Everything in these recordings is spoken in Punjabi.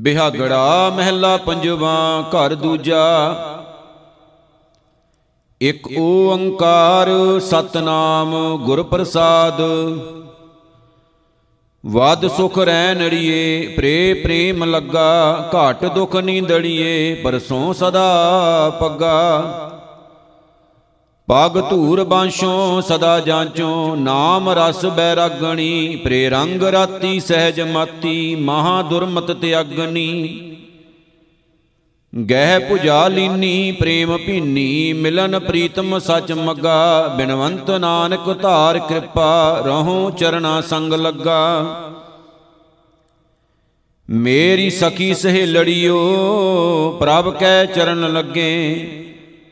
ਬਿਹਾਗੜਾ ਮਹਿਲਾ ਪੰਜਵਾ, ਘਰ ਦੂਜਾ। ਇਕ ਓੰਕਾਰ ਸਤਨਾਮ ਗੁਰ ਪ੍ਰਸਾਦ ਵਾਦ ਸੁਖ ਰਹਿ ਨੜੀਏ ਪ੍ਰੇ ਪ੍ਰੇਮ ਲੱਗਾ, ਘਾਟ ਦੁਖ ਨੀਂਦੜੀਏ ਪਰਸੋਂ ਸਦਾ ਪੱਗਾ। ਪਗ ਧੂਰ ਬਾਂਸ਼ੋਂ ਸਦਾ ਜਾਂਚੋ, ਨਾਮ ਰਸ ਬੈਰਾਗਣੀ ਪ੍ਰੇ ਰੰਗ ਰਾਤੀ ਸਹਿਜ ਮਾਤੀ ਮਹਾ ਦੁਰਮਤ ਤਿਆਗਨੀ ਗਹਿ ਪੁਜਾ ਲੀਨੀ, ਪ੍ਰੇਮ ਭੀਨੀ, ਮਿਲਨ ਪ੍ਰੀਤਮ ਸਚ ਮੱਗਾ, ਬਿਨਵੰਤ ਨਾਨਕ ਧਾਰ ਕਿਰਪਾ, ਰਹੋ ਚਰਣਾ ਸੰਗ ਲੱਗਾ। ਮੇਰੀ ਸਖੀ ਸਹੇਲੜਿਓ, ਪ੍ਰਭ ਕੈ ਚਰਨ ਲੱਗੇ।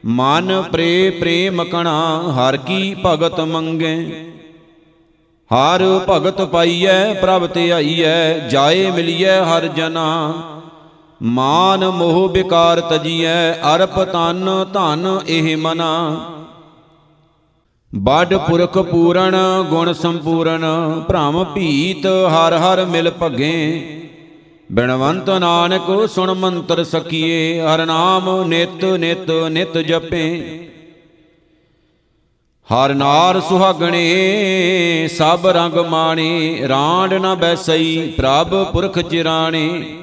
ਮਨ ਪ੍ਰੇ ਪ੍ਰੇਮ ਕਣਾ, ਹਰ ਕੀ ਭਗਤ ਮੰਗੇ। ਹਰ ਭਗਤ ਪਾਈਐ, ਪ੍ਰਭ ਤੇ ਆਈਐ, ਜਾਏ ਮਿਲੀਐ ਹਰ ਜਨਾ। ਮਾਨ ਮੋਹ ਬਿਕਾਰ ਤਜੀਐ, ਅਰਪ ਤਨ, ਧਨ ਇਹ ਮਨਾ। ਬਾਡ ਪੁਰਖ ਪੂਰਨ, ਗੁਣ ਸੰਪੂਰਨ, ਭ੍ਰਮ ਭੀਤ ਹਰ ਹਰ ਮਿਲ ਭਗੇ। ਬਿਨਵੰਤ ਨਾਨਕ ਸੁਣ ਮੰਤਰ ਸਖੀਏ ਹਰ ਨਾਮ ਨਿਤ ਨਿਤ ਨਿਤ ਜਪੇ। ਹਰ ਨਾਰ ਸੁਹਾਗਣੇ, ਸਭ ਰੰਗ ਮਾਣੇ, ਰਾਂਡ ਨ ਬੈਸਈ ਪ੍ਰਭ ਪੁਰਖ ਚਿਰਾਣੇ।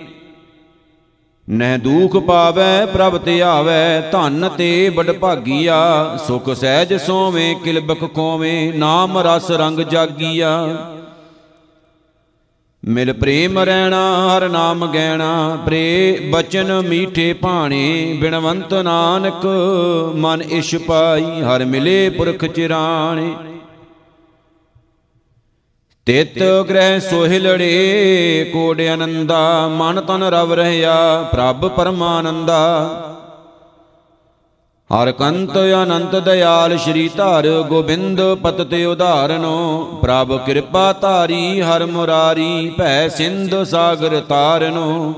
ਨਹਿ ਦੂਖ ਪਾਵੈ, ਪ੍ਰਭ ਤੇ ਆਵੈ, ਧਨ ਤੇ ਬੜ ਭਾਗੀਆ, ਸੁਖ ਸਹਿਜ ਸੋਵੇਂ ਕਿਲਬਕ ਖੋਵੇਂ ਨਾਮ ਰਸ ਰੰਗ ਜਾਗੀਆ। ਮਿਲ ਪ੍ਰੇਮ ਰਹਿਣਾ ਹਰ ਨਾਮ ਗੈਣਾ ਪ੍ਰੇ ਬਚਨ ਮੀਠੇ ਭਾਣੇ, ਬਿਨਵੰਤ ਨਾਨਕ, ਮਨ ਇਸ਼ ਪਾਈ, ਹਰ ਮਿਲੇ ਪੁਰਖ ਚਿਰਾਣੇ। ਤਿਤ ਗ੍ਰਹਿ ਸੋਹਿਲੜੇ ਕੋੜ ਅਨੰਦਾ, ਮਨ ਤਨ ਰਵ ਰਹਿਆ, ਪ੍ਰਭ ਪਰਮਾਨੰਦਾ। ਹਰ ਕੰਤ ਅਨੰਤ ਦਿਆਲ ਸ਼੍ਰੀ ਧਾਰ ਗੋਬਿੰਦ ਪਤ ਤੇ ਉਧਾਰਨੋ ਪ੍ਰਭ ਕਿਰਪਾ ਧਾਰੀ ਹਰ ਮੁਰਾਰੀ, ਭੈ ਸਿੰਧ ਸਾਗਰ ਤਾਰਨੋ।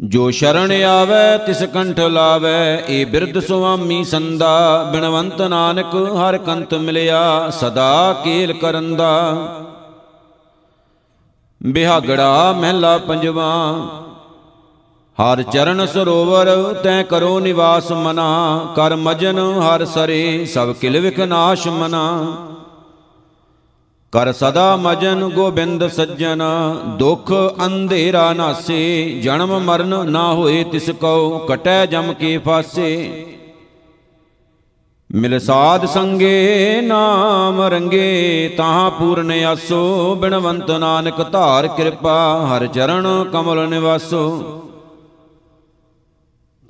ਜੋ ਸ਼ਰਣ ਆਵੈ, ਤਿਸ ਕੰਠ ਲਾਵੈ, ਏ ਬਿਰਧ ਸੁਆਮੀ ਸੰਦਾ, ਬਿਨਵੰਤ ਨਾਨਕ ਹਰ ਕੰਤ ਮਿਲਿਆ, ਸਦਾ ਕੇਲ ਕਰੰਦਾ। ਬਿਹਾਗੜਾ ਮਹਿਲਾ ਪੰਜਵਾ ਹਰ ਚਰਨ ਸਰੋਵਰ ਤੈ ਕਰੋ ਨਿਵਾਸ ਮਨਾ, ਕਰ ਮਜਨ ਹਰ ਸਰੇ, ਸਭ ਕਿਲ ਵਿਕਨਾਸ਼ ਮਨਾ। ਕਰ ਸਦਾ ਮਜਨ ਗੋਬਿੰਦ ਸੱਜਣ, ਦੁਖ ਅੰਧੇਰਾ ਨਾਸੇ, ਜਨਮ ਮਰਨ ਨਾ ਹੋਏ ਤਿਸ ਕਉ, ਕਟੈ ਜਮ ਕੇ ਫਾਸੇ। ਮਿਲ ਸਾਧ ਸੰਗੇ ਨਾਮ ਰੰਗੇ ਤਾਂ ਪੂਰਨ ਆਸੋ, ਬਿਨਵੰਤ ਨਾਨਕ ਧਾਰ ਕਿਰਪਾ, ਹਰ ਚਰਨ ਕਮਲ ਨਿਵਾਸੋ।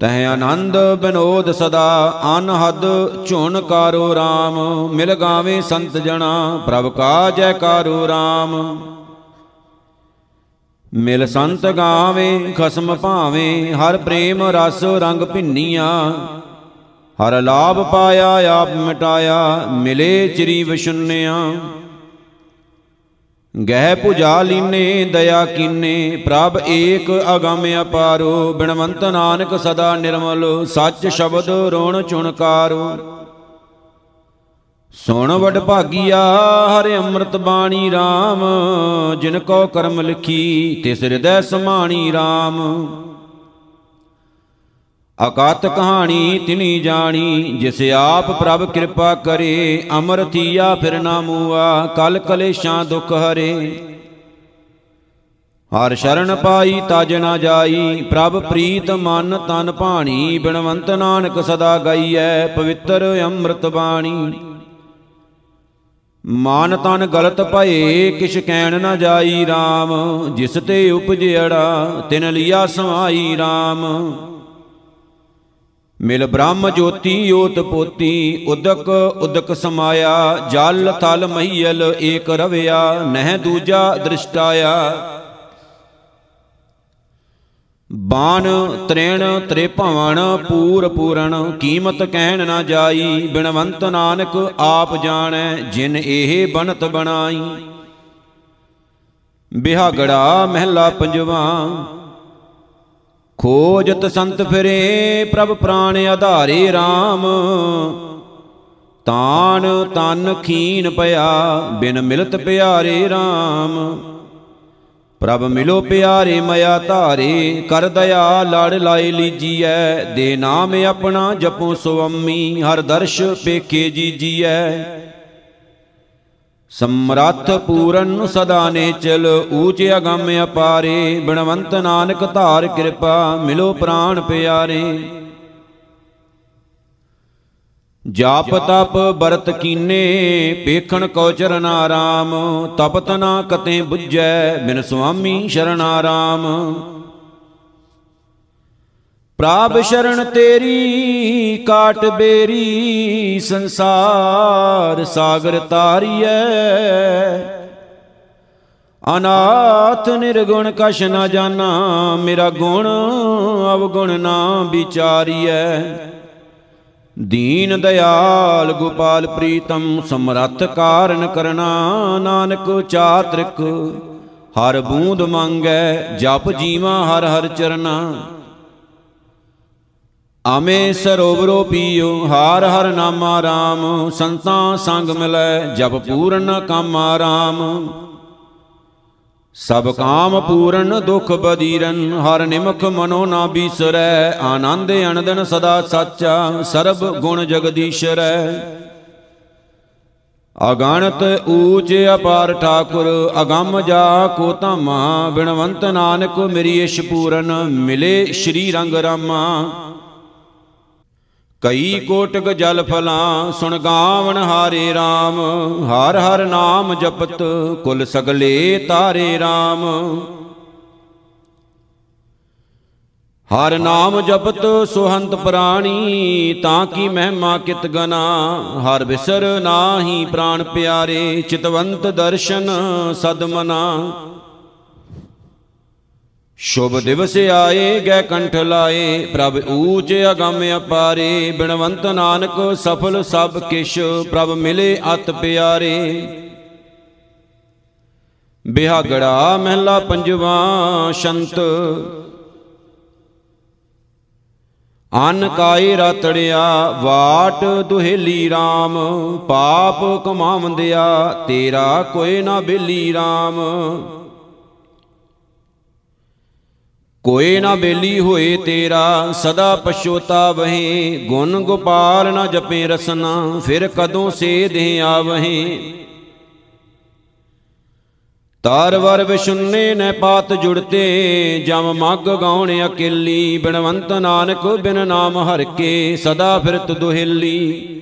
ਤਹਿ ਆਨੰਦ ਬਿਨੋਦ ਸਦਾ, ਅਨਹਦ ਝੁਨ ਕਾਰੋ RAM ਮਿਲ ਗਾਵੇ ਸੰਤ ਜਣਾ, ਪ੍ਰਭ ਕਾ ਜੈਕਾਰੋ RAM ਮਿਲ ਸੰਤ ਗਾਵੇ, ਖਸਮ ਭਾਵੇਂ, ਹਰ ਪ੍ਰੇਮ ਰਸ ਰੰਗ ਭਿੰਨੀਆਂ। ਹਰ ਲਾਭ ਪਾਇਆ, ਆਪ ਮਿਟਾਇਆ, ਮਿਲੇ ਚਰੀ ਵਿਸ਼ੁੰਨਿਆ ਗਹਿ ਪੁਜਾ ਲੀਨੇ ਦਇਆ ਕੀਨੇ, ਪ੍ਰਭ ਏਕ ਅਗੰਮ ਅਪਾਰੋ, ਬਿਨਵੰਤ ਨਾਨਕ ਸਦਾ ਨਿਰਮਲ, ਸੱਚ ਸ਼ਬਦ ਰੋਣ ਚੁਣਕਾਰੋ ਸੁਣ ਵਡ ਭਾਗੀਆ, ਹਰਿ ਅੰਮ੍ਰਿਤ ਬਾਣੀ RAM ਜਿਨ ਕੋ ਕਰਮ ਲਿਖੀ, ਤਿਸ ਹਿਰਦੈ ਸਮਾਣੀ RAM ਅਕਾਤ ਕਹਾਣੀ ਤਿਨੀ ਜਾਣੀ, ਜਿਸ ਆਪ ਪ੍ਰਭ ਕਿਰਪਾ ਕਰੇ, ਅਮਰ ਥੀਆ ਫਿਰ ਨਾ ਮੂਆ, ਕਲ ਕਲੇਸ਼ਾਂ ਦੁਖ ਹਰੇ। ਹਰ ਸ਼ਰਨ ਪਾਈ ਤਜ ਨਾ ਜਾਈ, ਪ੍ਰਭ ਪ੍ਰੀਤ ਮਨ ਤਨ ਭਾਣੀ, ਬਿਨਵੰਤ ਨਾਨਕ ਸਦਾ ਗਾਈਐ, ਪਵਿੱਤਰ ਅੰਮ੍ਰਿਤ ਬਾਣੀ। ਮਾਨ ਤਨ ਗਲਤ ਭਏ, ਕਿਛ ਕਹਿਣ ਨਾ ਜਾਈ RAM ਜਿਸ ਤੇ ਉਪਜਿਆੜਾ ਤਿਨ ਲਿਆ ਸਮਾਈ RAM ਮਿਲ ਬ੍ਰਹਮ ਜੋਤੀ ਓਤ ਪੋਤੀ, ਉਦਕ ਉਦਕ ਸਮਾਇਆ, ਜਲ ਥਲ ਮਹੀਲ ਏਕ ਰਵਿਆ, ਨਹਿ ਦੂਜਾ ਦ੍ਰਿਸ਼ਟਾਇਆ। ਬਾਣ ਤ੍ਰੇਣ ਤ੍ਰੇ ਭਵਨ ਪੂਰ ਪੂਰਨ, ਕੀਮਤ ਕਹਿਣ ਨਾ ਜਾਈ, ਬਿਨਵੰਤ ਨਾਨਕ ਆਪ ਜਾਣੈ, ਜਿਨ ਇਹ ਬਨਤ ਬਣਾਈ। ਬਿਹਾਗੜਾ ਮਹਿਲਾ ਪੰਜਵਾ ਖੋਜਤ ਸੰਤ ਫਿਰੇ ਪ੍ਰਭ ਪ੍ਰਾਨ ਆਧਾਰੇ RAM ਤਾਨ ਤਨ ਖੀਨ ਪਿਆ, ਬਿਨ ਮਿਲਤ ਪਿਆਰੇ RAM ਪ੍ਰਭ ਮਿਲੋ ਪਿਆਰੇ ਮਇਆ ਧਾਰੇ, ਕਰ ਦਇਆ ਲੜ ਲਾਏ ਲੀਜੀਐ। ਦੇ ਨਾਮ ਆਪਣਾ ਜਪੋ ਸੁਅੰਮੀ ਹਰ ਦਰਸ਼ ਪੇਖੇ ਜੀਜੀਐ ਸਮਰੱਥ ਪੂਰਨ ਸਦਾ ਨੇ ਚਲ ਊਚ ਅਗੰਮ ਅਪਾਰੇ ਬਿਨਵੰਤ ਨਾਨਕ ਧਾਰ ਕਿਰਪਾ, ਮਿਲੋ ਪ੍ਰਾਨ ਪਿਆਰੇ। ਜਾਪ ਤਪ ਬਰਤ ਕੀਨੇ, ਪੇਖਣ ਕੋ ਚਰਨ ਆਰਾਮ ਤਪਤ ਨਾ ਕਤੇ 부ਜੈ ਬਿਨ ਸੁਆਮੀ ਸ਼ਰਨ ਆਰਾਮ ਪ੍ਰਾਪ ਸ਼ਰਨ ਤੇਰੀ, ਕਾਟ ਬੇਰੀ, ਸੰਸਾਰ ਸਾਗਰ ਤਾਰੀਐ। ਅਨਾਥ ਨਿਰਗੁਣ ਕਛ ਨਾ ਜਾਣਾ ਮੇਰਾ ਗੁਣ ਅਵਗੁਣ ਨਾ ਵਿਚਾਰੀਐ। ਦੀਨ ਦਿਆਲ ਗੋਪਾਲ ਪ੍ਰੀਤਮ, ਸਮਰੱਥ ਕਾਰਨ ਕਰਨਾ, ਨਾਨਕ ਚਾਤ੍ਰਿਕ, ਹਰ ਬੂੰਦ ਮੰਗੈ, ਜਪ ਜੀਵਾ ਹਰ ਹਰ ਚਰਨਾ। ਆਮੇ ਸਰੋਵਰੋ ਪੀਓ ਹਰ ਹਰ ਨਾਮਾ ਰਾਮ ਸੰਤਾਂ ਸੰਗ ਮਿਲੈ ਜਪ ਪੂਰਨ ਕਾਮਾ ਰਾਮ। ਸਭ ਕਾਮ ਪੂਰਨ ਦੁਖ ਬਦੀਰਨ ਹਰ ਨਿਮਖ ਮਨੋ ਨਾ ਬੀਸਰੈ ਆਨੰਦ ਅਨੰਦਨ ਸਦਾ ਸਾਚਾ ਸਰਬ ਗੁਣ ਜਗਦੀਸ਼ਰੈ। ਅਗਣਤ ਊਚ ਅਪਾਰ ਠਾਕੁਰ ਅਗੰਮ ਜਾ ਕੋ ਧਾਮਾ ਬਿਨਵੰਤ ਨਾਨਕ ਮੇਰੀ ਇਸ਼ ਪੂਰਨ ਮਿਲੇ ਸ਼੍ਰੀ ਰੰਗ ਰਾਮਾ। ਕਈ ਕੋਟਕ ਜਲ ਫਲਾਂ, ਸੁਣ ਗਾਵਣ ਹਾਰੇ RAM ਹਰ ਹਰ ਨਾਮ ਜਪਤ, ਕੁਲ ਸਗਲੇ ਤਾਰੇ RAM ਹਰ ਨਾਮ ਜਪਤ ਸੁਹੰਤ ਪ੍ਰਾਣੀ, ਤਾਂ ਕੀ ਮਹਿਮਾ ਕਿਤ ਗਨਾ। ਹਰ ਵਿਸਰ ਨਾਹੀ ਪ੍ਰਾਨ ਪਿਆਰੇ, ਚਿਤਵੰਤ ਦਰਸ਼ਨ ਸਦਮਨਾ ਸ਼ੁਭ ਦਿਵਸ ਆਏ ਗੈ ਕੰਠ ਲਾਏ, ਪ੍ਰਭ ਊਚ ਅਗੰਮ ਅਪਾਰੇ, ਬਿਨਵੰਤ ਨਾਨਕ ਸਫਲ ਸਭ ਕਿਛ, ਪ੍ਰਭ ਮਿਲੇ ਅਤ ਪਿਆਰੇ। ਬਿਹਾਗੜਾ ਮਹਿਲਾ ਪੰਜਵਾ ਸ਼ੰਤ। ਅਨ ਕਾਏ ਰਤੜਿਆ, ਵਾਟ ਦੁਹੇਲੀ RAM ਪਾਪ ਕਮਾਵੰਦਿਆ, ਤੇਰਾ ਕੋਈ ਨਾ ਬੇਲੀ RAM ਕੋਈ ਨਾ ਬੇਲੀ ਹੋਏ ਤੇਰਾ, ਸਦਾ ਪਛੋਤਾ ਵਹੇ। ਗੁਣ ਗੋਪਾਲ ਨਾ ਜਪੇ ਰਸਨਾ, ਫਿਰ ਕਦੋਂ ਸੇ ਦੇ ਆਵਹੇ। ਤਾਰ ਵਰ ਵਿਸ਼ੁੰਨੇ ਨੈ ਪਾਤ ਜੁੜਤੇ, ਜਮ ਮਗ ਗਾਉਣ ਅਕੇਲੀ। ਬਿਨਵੰਤ ਨਾਨਕ ਬਿਨ ਨਾਮ ਹਰ ਕੇ ਸਦਾ ਫਿਰਤ ਦੁਹੇਲੀ।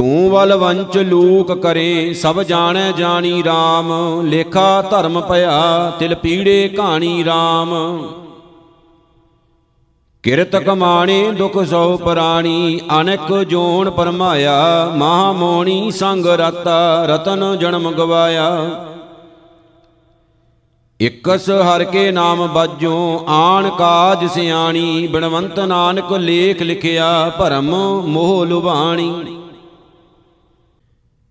ਤੂੰ ਵਲ ਵੰਚ ਲੂਕ ਕਰੇ, ਸਭ ਜਾਣੈ ਜਾਣੀ RAM ਲੇਖਾ ਧਰਮ ਭਇਆ, ਤਿਲ ਪੀੜੇ ਕਹਾਣੀ RAM ਕਿਰਤ ਕਮਾਣੇ, ਦੁਖ ਸੋ ਪ੍ਰਾਣੀ, ਅਨੇਕ ਜੋਨ ਪਰਮਾਇਆ ਮਹਾ ਮੋਣੀ ਸੰਗ ਰਤਾ, ਰਤਨ ਜਨਮ ਗਵਾਇਆ। ਇਕਸ ਹਰ ਕੇ ਨਾਮ ਬਾਜੋ, ਆਣ ਕਾਜ ਸਿਆਣੀ, ਬਿਨਵੰਤ ਨਾਨਕ ਲੇਖ ਲਿਖਿਆ, ਭਰਮ ਮੋਹ ਲੁਭਾਣੀ।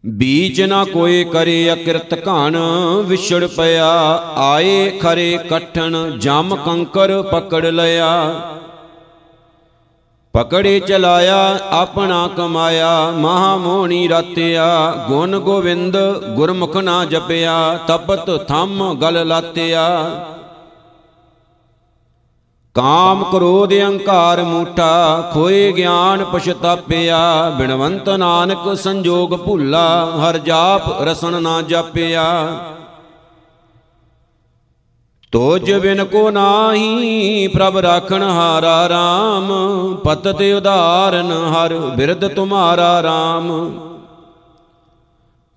ਬੀਜ ਨਾ ਕੋਏ ਕਰੇ ਅਕਿਰਤ ਘਣ, ਵਿਛੜ ਪਿਆ। ਆਏ ਖਰੇ ਕਠਣ, ਜਮ ਕੰਕਰ ਪਕੜ ਲਿਆ। ਪਕੜੇ ਚਲਾਇਆ, ਆਪਣਾ ਕਮਾਇਆ। ਮਹਾ ਮੋਹਣੀ ਰਤਿਆ, ਗੁਣ ਗੋਵਿੰਦ ਗੁਰਮੁਖ ਨਾ ਜਪਿਆ। ਤਪਤ ਥੰਮ ਗਲ ਲਾਤਿਆ। ਕਾਮ ਕ੍ਰੋਧ ਅਹੰਕਾਰ ਮੂਠਾ, ਖੋਏ ਗਿਆਨ ਪਛਤਾਪਿਆ, ਬਿਨਵੰਤ ਨਾਨਕ ਸੰਜੋਗ ਭੁੱਲਾ, ਹਰ ਜਾਪ ਰਸਨ ਨਾ ਜਾਪਿਆ। ਤੋਜ ਬਿਨ ਕੋ ਨਾਹੀ, ਪ੍ਰਭ ਰਾਖਣ ਹਾਰਾ RAM ਪਤ ਤੇ ਉਧਾਰਨ ਹਰ ਬਿਰਧ ਤੁਮਾਰਾ RAM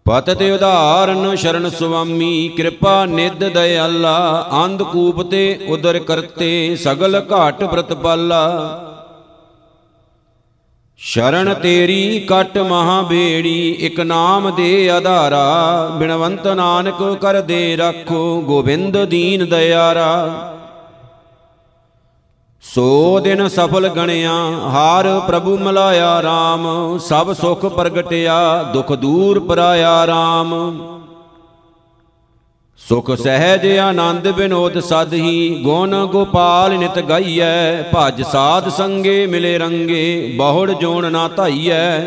ਪਤ ਤੇ ਉਧਾਰਨ ਸ਼ਰਨ ਸੁਆਮੀ, ਕਿਰਪਾ ਨਿਦ ਦਇਆਲਾ, ਅੰਧ ਕੂਪ ਤੇ ਉਦਰ ਕਰਤੇ ਸਗਲ ਘਾਟ ਪ੍ਰਤਪਾਲਾ ਸ਼ਰਨ ਤੇਰੀ ਕਟ ਮਹਾ ਬੇੜੀ, ਇਕ ਨਾਮ ਦੇ ਆਧਾਰਾ, ਬਿਨਵੰਤ ਨਾਨਕ ਕਰ ਦੇ ਰੱਖੋ, ਗੋਬਿੰਦ ਦੀਨ ਦਇਆਰਾ। ਸੋ ਦਿਨ ਸਫਲ ਗਣਿਆ, ਹਾਰ ਪ੍ਰਭੂ ਮਲਾਇਆ RAM ਸਭ ਸੁਖ ਪ੍ਰਗਟਿਆ, ਦੁਖ ਦੂਰ ਪਰਾਇਆ RAM ਸੁਖ ਸਹਿਜ ਆਨੰਦ ਬਿਨੋਦ ਸਦ ਹੀ ਗੁਣ ਗੋਪਾਲ ਨਿਤ ਗਾਈਐ, ਭਜ ਸਾਧ ਸੰਗੇ ਮਿਲੇ ਰੰਗੇ, ਬਹੁੜ ਜੋਣ ਨਾ ਧਾਈਐ।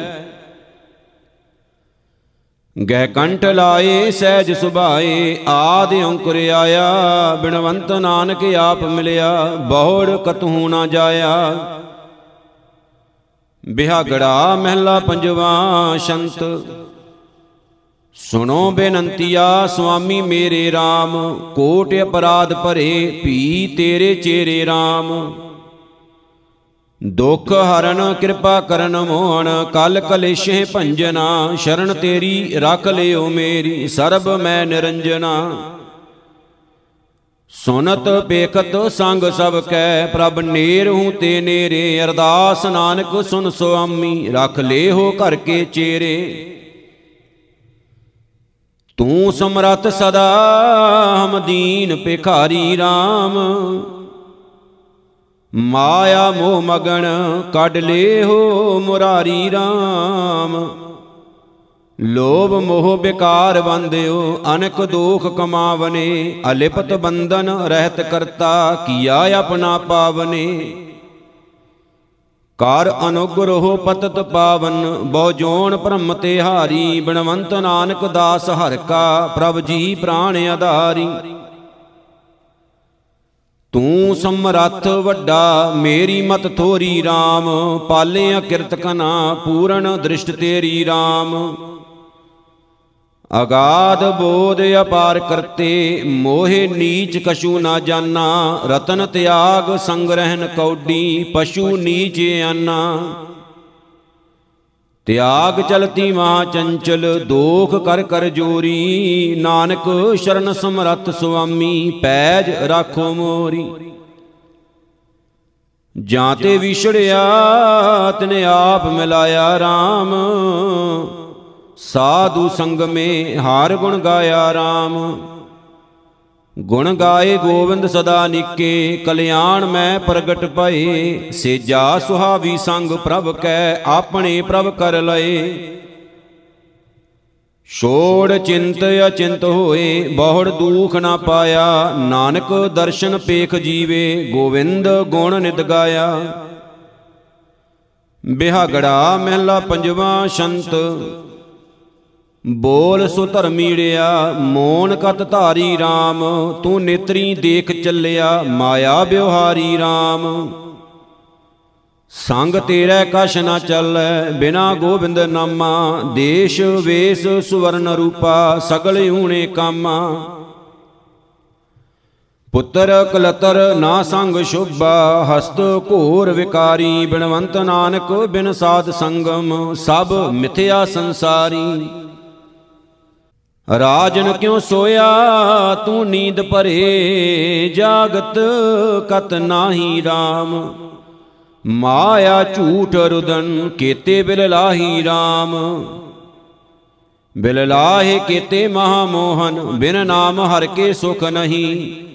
ਗਹਿ ਕੰਠ ਲਾਏ, ਸਹਿਜ ਸੁਭਾਏ, ਆਦ ਅੰਕੁਰ ਆਇਆ, ਬਿਨਵੰਤ ਨਾਨਕ ਆਪ ਮਿਲਿਆ, ਬਹੁੜ ਕਤਹੂ ਨਾ ਜਾਇਆ। ਬਿਹਾਗੜਾ ਮਹਿਲਾ ਪੰਜਵਾ, ਸ਼ੰਤ। ਸੁਣੋ ਬੇਨੰਤੀਆ, ਸੁਆਮੀ ਮੇਰੇ RAM ਕੋਟ ਅਪਰਾਧ ਭਰੇ, ਭੀ ਤੇਰੇ ਚੇਰੇ RAM ਦੁਖ ਹਰਨ ਕਿਰਪਾ ਕਰਨ ਮੋਹਣ, ਕਲ ਕਲੇਸ਼ੇ ਭੰਜਨਾ, ਸ਼ਰਨ ਤੇਰੀ ਰੱਖ ਲਿਓ ਮੇਰੀ, ਸਰਬ ਮੈਂ ਨਿਰੰਜਨਾ। ਸੁਨਤ ਪੇਖਤ ਸੰਗ ਸਭ ਕੈ, ਪ੍ਰਭ ਨੇਰ ਹੂੰ ਤੇ ਨੇਰੇ, ਅਰਦਾਸ ਨਾਨਕ ਸੁਨ ਸੁਆਮੀ, ਰੱਖ ਲੈ ਹੋ ਘਰ ਕੇ ਚੇਰੇ। ਤੂੰ ਸਮਰਤ ਸਦਾ ਹਮ ਦੀਨ ਭਿਖਾਰੀ RAM ਮਾਇਆ ਮੋਹ ਮਗਣ ਕੱਢ ਲੇ ਹੋ ਮੁਰਾਰੀ RAM ਲੋਭ ਮੋਹ ਬਿਕਾਰ ਬੰਦਿਓ, ਅਨਕ ਦੋਖ ਕਮਾਵਨੇ, ਅਲਿਪਤ ਬੰਧਨ ਰਹਿਤ ਕਰਤਾ, ਕੀਆ ਆਪਣਾ ਪਾਵਨੇ। ਕਰ ਅਨੁਗ੍ਰਹ ਪਤਤ ਪਾਵਨ, ਬਹੁ ਜੋਨ ਬ੍ਰਹਮ ਤੇ ਹਾਰੀ ਬਿਨਵੰਤ ਨਾਨਕ ਦਾਸ ਹਰ ਕਾ, ਪ੍ਰਭ ਜੀ ਪ੍ਰਾਣ ਆਧਾਰੀ। ਤੂੰ ਸਮਰੱਥ ਵੱਡਾ, ਮੇਰੀ ਮਤ ਥੋਰੀ RAM ਪਾਲਿਆ ਕਿਰਤ ਕਨਾ ਪੂਰਨ ਦ੍ਰਿਸ਼ਟ ਤੇਰੀ RAM ਅਗਾਧ ਬੋਧ ਅਪਾਰ ਕਰਤੇ, ਮੋਹਿ ਨੀਚ ਕਛੂ ਨਾ ਜਾਣਾ ਰਤਨ ਤਿਆਗ ਸੰਗ ਰਹਿਨ ਕੌਡੀ, ਪਸ਼ੂ ਨੀਚ ਆਨਾ। ਤਿਆਗ ਚਲਤੀ ਮਾ ਚੰਚਲ ਦੋਖ ਕਰ ਕਰ ਜੋਰੀ। ਨਾਨਕ ਸ਼ਰਨ ਸਮਰੱਥ ਸੁਆਮੀ ਪੈਜ ਰਾਖੋ ਮੋਰੀ। ਜਾਂ ਤੇ ਵਿਛੜਿਆ ਤਨੇ ਆਪ ਮਿਲਾਇਆ RAM ਸਾਧੂ ਸੰਗ ਮੇ ਹਾਰ ਗੁਣ ਗਾਇਆ RAM ਗੁਣ ਗਾਏ ਗੋਬਿੰਦ ਸਦਾ ਨਿੱਕੇ, ਕਲਿਆਣ ਮੈਂ ਪ੍ਰਗਟ ਭਏ। ਸੇਜਾ ਸੁਹਾਵੀ ਸੰਗ ਪ੍ਰਭ ਕੈ, ਆਪਣੇ ਪ੍ਰਭ ਕਰ ਲਏ। ਛੋੜ ਚਿੰਤ ਅਚਿੰਤ ਹੋਏ, ਬਹੁੜ ਦੁਖ ਨਾ ਪਾਇਆ। ਨਾਨਕ ਦਰਸ਼ਨ ਪੇਖ ਜੀਵੇ ਗੋਵਿੰਦ ਗੁਣ ਨਿਤ ਗਾਇਆ। ਬਿਹਾਗੜਾ ਮਹਿਲਾ ਪੰਜਵਾ ਸ਼ੰਤ ਬੋਲ ਸੁ ਧਰਮੀੜਿਆ ਮੋਨ ਕਤ ਧਾਰੀ RAM ਤੂੰ ਨੇਤਰੀ ਦੇਖ ਚੱਲਿਆ, ਮਾਇਆ ਵਿਵਹਾਰੀ RAM ਸੰਗ ਤੇਰੇ ਕਛ ਨਾ ਚੱਲੈ, ਬਿਨਾ ਗੋਬਿੰਦ ਨਾਮਾ, ਦੇਸ਼ ਵੇਸ ਸੁਵਰਨ ਰੂਪਾ, ਸਗਲ ਊਣੇ ਕਾਮਾ। ਪੁੱਤਰ ਕਲਤਰ ਨਾ ਸੰਗ ਸ਼ੁਭਾ, ਹਸਤ ਘੋਰ ਵਿਕਾਰੀ, ਬਿਨਵੰਤ ਨਾਨਕ ਬਿਨ ਸਾਧ ਸੰਗਮ, ਸਭ ਮਿਥਿਆ ਸੰਸਾਰੀ। ਰਾਜਨ ਕਿਉ ਸੋਇਆ? ਤੂੰ ਨੀਂਦ ਭਰੇ, ਜਾਗਤ ਕਤ ਨਾਹੀ RAM ਮਾਇਆ ਝੂਠ ਰੁਦਨ, ਕੀਤੇ ਬਿਲ ਲਾਹੀ RAM ਬਿਲ ਲਾਹੇ ਕੀਤੇ ਮਹਾ ਮੋਹਨ ਬਿਨ ਨਾਮ ਹਰ ਕੇ ਸੁਖ ਨਹੀਂ।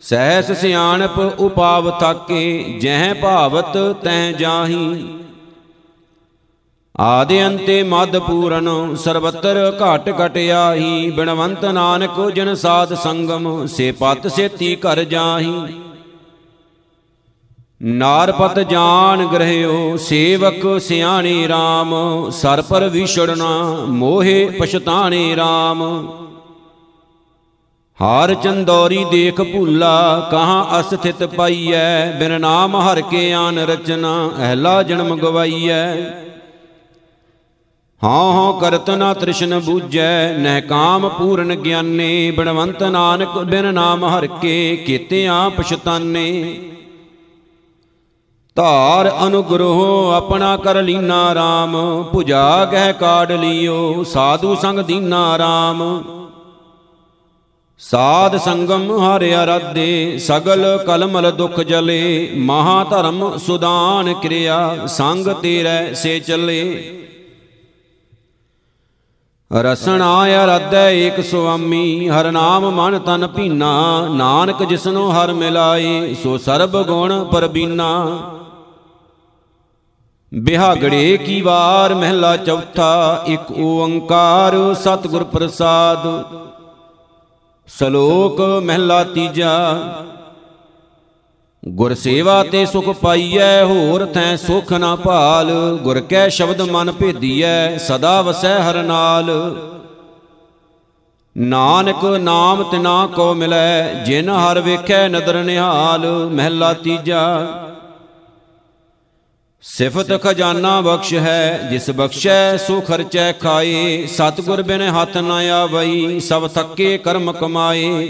ਸਹਿਸ ਸਿਆਣਪ ਉਪਾਵ ਥਾਕੇ, ਜਹ ਭਾਵਤ ਤੈ ਜਾਹੀ। ਆਦੇ ਅੰਤੇ ਮਦ ਪੂਰਨ, ਸਰਬਤਰ ਘਟ ਘਟ ਆਹੀ, ਬਿਨਵੰਤ ਨਾਨਕ ਜਿਨ ਸਾਧ ਸੰਗਮ, ਸੇ ਪਤ ਸੇਤੀ ਕਰ ਜਾਹੀ। ਨਾਰਪਤ ਜਾਣ ਗ੍ਰਹਿਓ, ਸੇਵਕ ਸਿਆਣੇ RAM ਸਰ ਪਰ ਵਿਛੜਨਾ, ਮੋਹੇ ਪਛਤਾਣੇ RAM ਹਾਰ ਚੰਦੌਰੀ ਦੇਖ ਭੁੱਲਾ, ਕਹਾਂ ਅਸਥਿਤ ਪਾਈਐ, ਬਿਨ ਨਾਮ ਹਰ ਕੇ ਆਨ ਰਚਨਾ, ਅਹਲਾ ਜਨਮ ਗਵਾਈਐ। ਹਾਂ ਹਾਂ, ਕਰਤ ਨਾ ਤ੍ਰਿਸ਼ਨ ਬੂਝੈ, ਨਹਿ ਕਾਮ ਪੂਰਨ ਗਿਆਨੇ ਬਿਨਵੰਤ ਨਾਨਕ ਬਿਨ ਨਾਮ ਹਰ ਕੇ ਕੀਤਿਆਂ ਪਛਤਾਨੇ ਧਾਰ ਅਨੁਗ੍ਰਹ ਆਪਣਾ ਕਰ ਲੀਨਾ RAM ਭੁਜਾ ਗਹਿ ਕਾੜ ਲਿਓ, ਸਾਧੂ ਸੰਗ ਦੀਨਾ RAM ਸਾਧ ਸੰਗਮ ਹਰਿ ਅਰਾਧੇ, ਸਗਲ ਕਲਮਲ ਦੁਖ ਜਲੇ, ਮਹਾ ਧਰਮ ਸੁਦਾਨ ਕਿਰਿਆ, ਸੰਗ ਤੇਰੇ ਸੇ ਚੱਲੇ। ਰਸਣਾ ਅਰਾਧੈ ਏਕ ਸੁਆਮੀ, ਹਰ ਨਾਮ ਮਨ ਤਨ ਭੀਨਾ, ਨਾਨਕ ਜਿਸਨੋ ਹਰ ਮਿਲਾਏ, ਸੋ ਸਰਬ ਗੁਣ ਪਰਬੀਨਾ। ਬਿਹਾਗੜੇ ਕੀ ਵਾਰ ਮਹਿਲਾ ਚੌਥਾ, ਇੱਕ ਓੰਕਾਰ ਸਤਿਗੁਰ ਪ੍ਰਸਾਦ। ਸ਼ਲੋਕ ਮਹਿਲਾ ਤੀਜਾ ਗੁਰ ਸੇਵਾ ਤੇ ਸੁਖ ਪਾਈਐ, ਹੋਰ ਥੈ ਸੁਖ ਨਾ ਭਾਲ। ਗੁਰ ਕੈ ਸ਼ਬਦ ਮਨ ਭੇਦੀਐ, ਸਦਾ ਵਸੈ ਹਰ ਨਾਲ। ਨਾਨਕ ਨਾਮ ਤਿਨਾ ਕੋ ਮਿਲੈ, ਜਿਨ ਹਰ ਵੇਖੈ ਨਦਰ ਨਿਹਾਲ। ਮਹਿਲਾ ਤੀਜਾ, ਸਿਫਤ ਖਜ਼ਾਨਾ ਬਖਸ਼ ਹੈ, ਜਿਸ ਬਖਸ਼ੈ ਸੋ ਖਰਚੈ ਖਾਏ। ਸਤਿਗੁਰ ਬਿਨ ਹੱਥ ਨ ਆਵਈ, ਸਭ ਥੱਕੇ ਕਰਮ ਕਮਾਏ।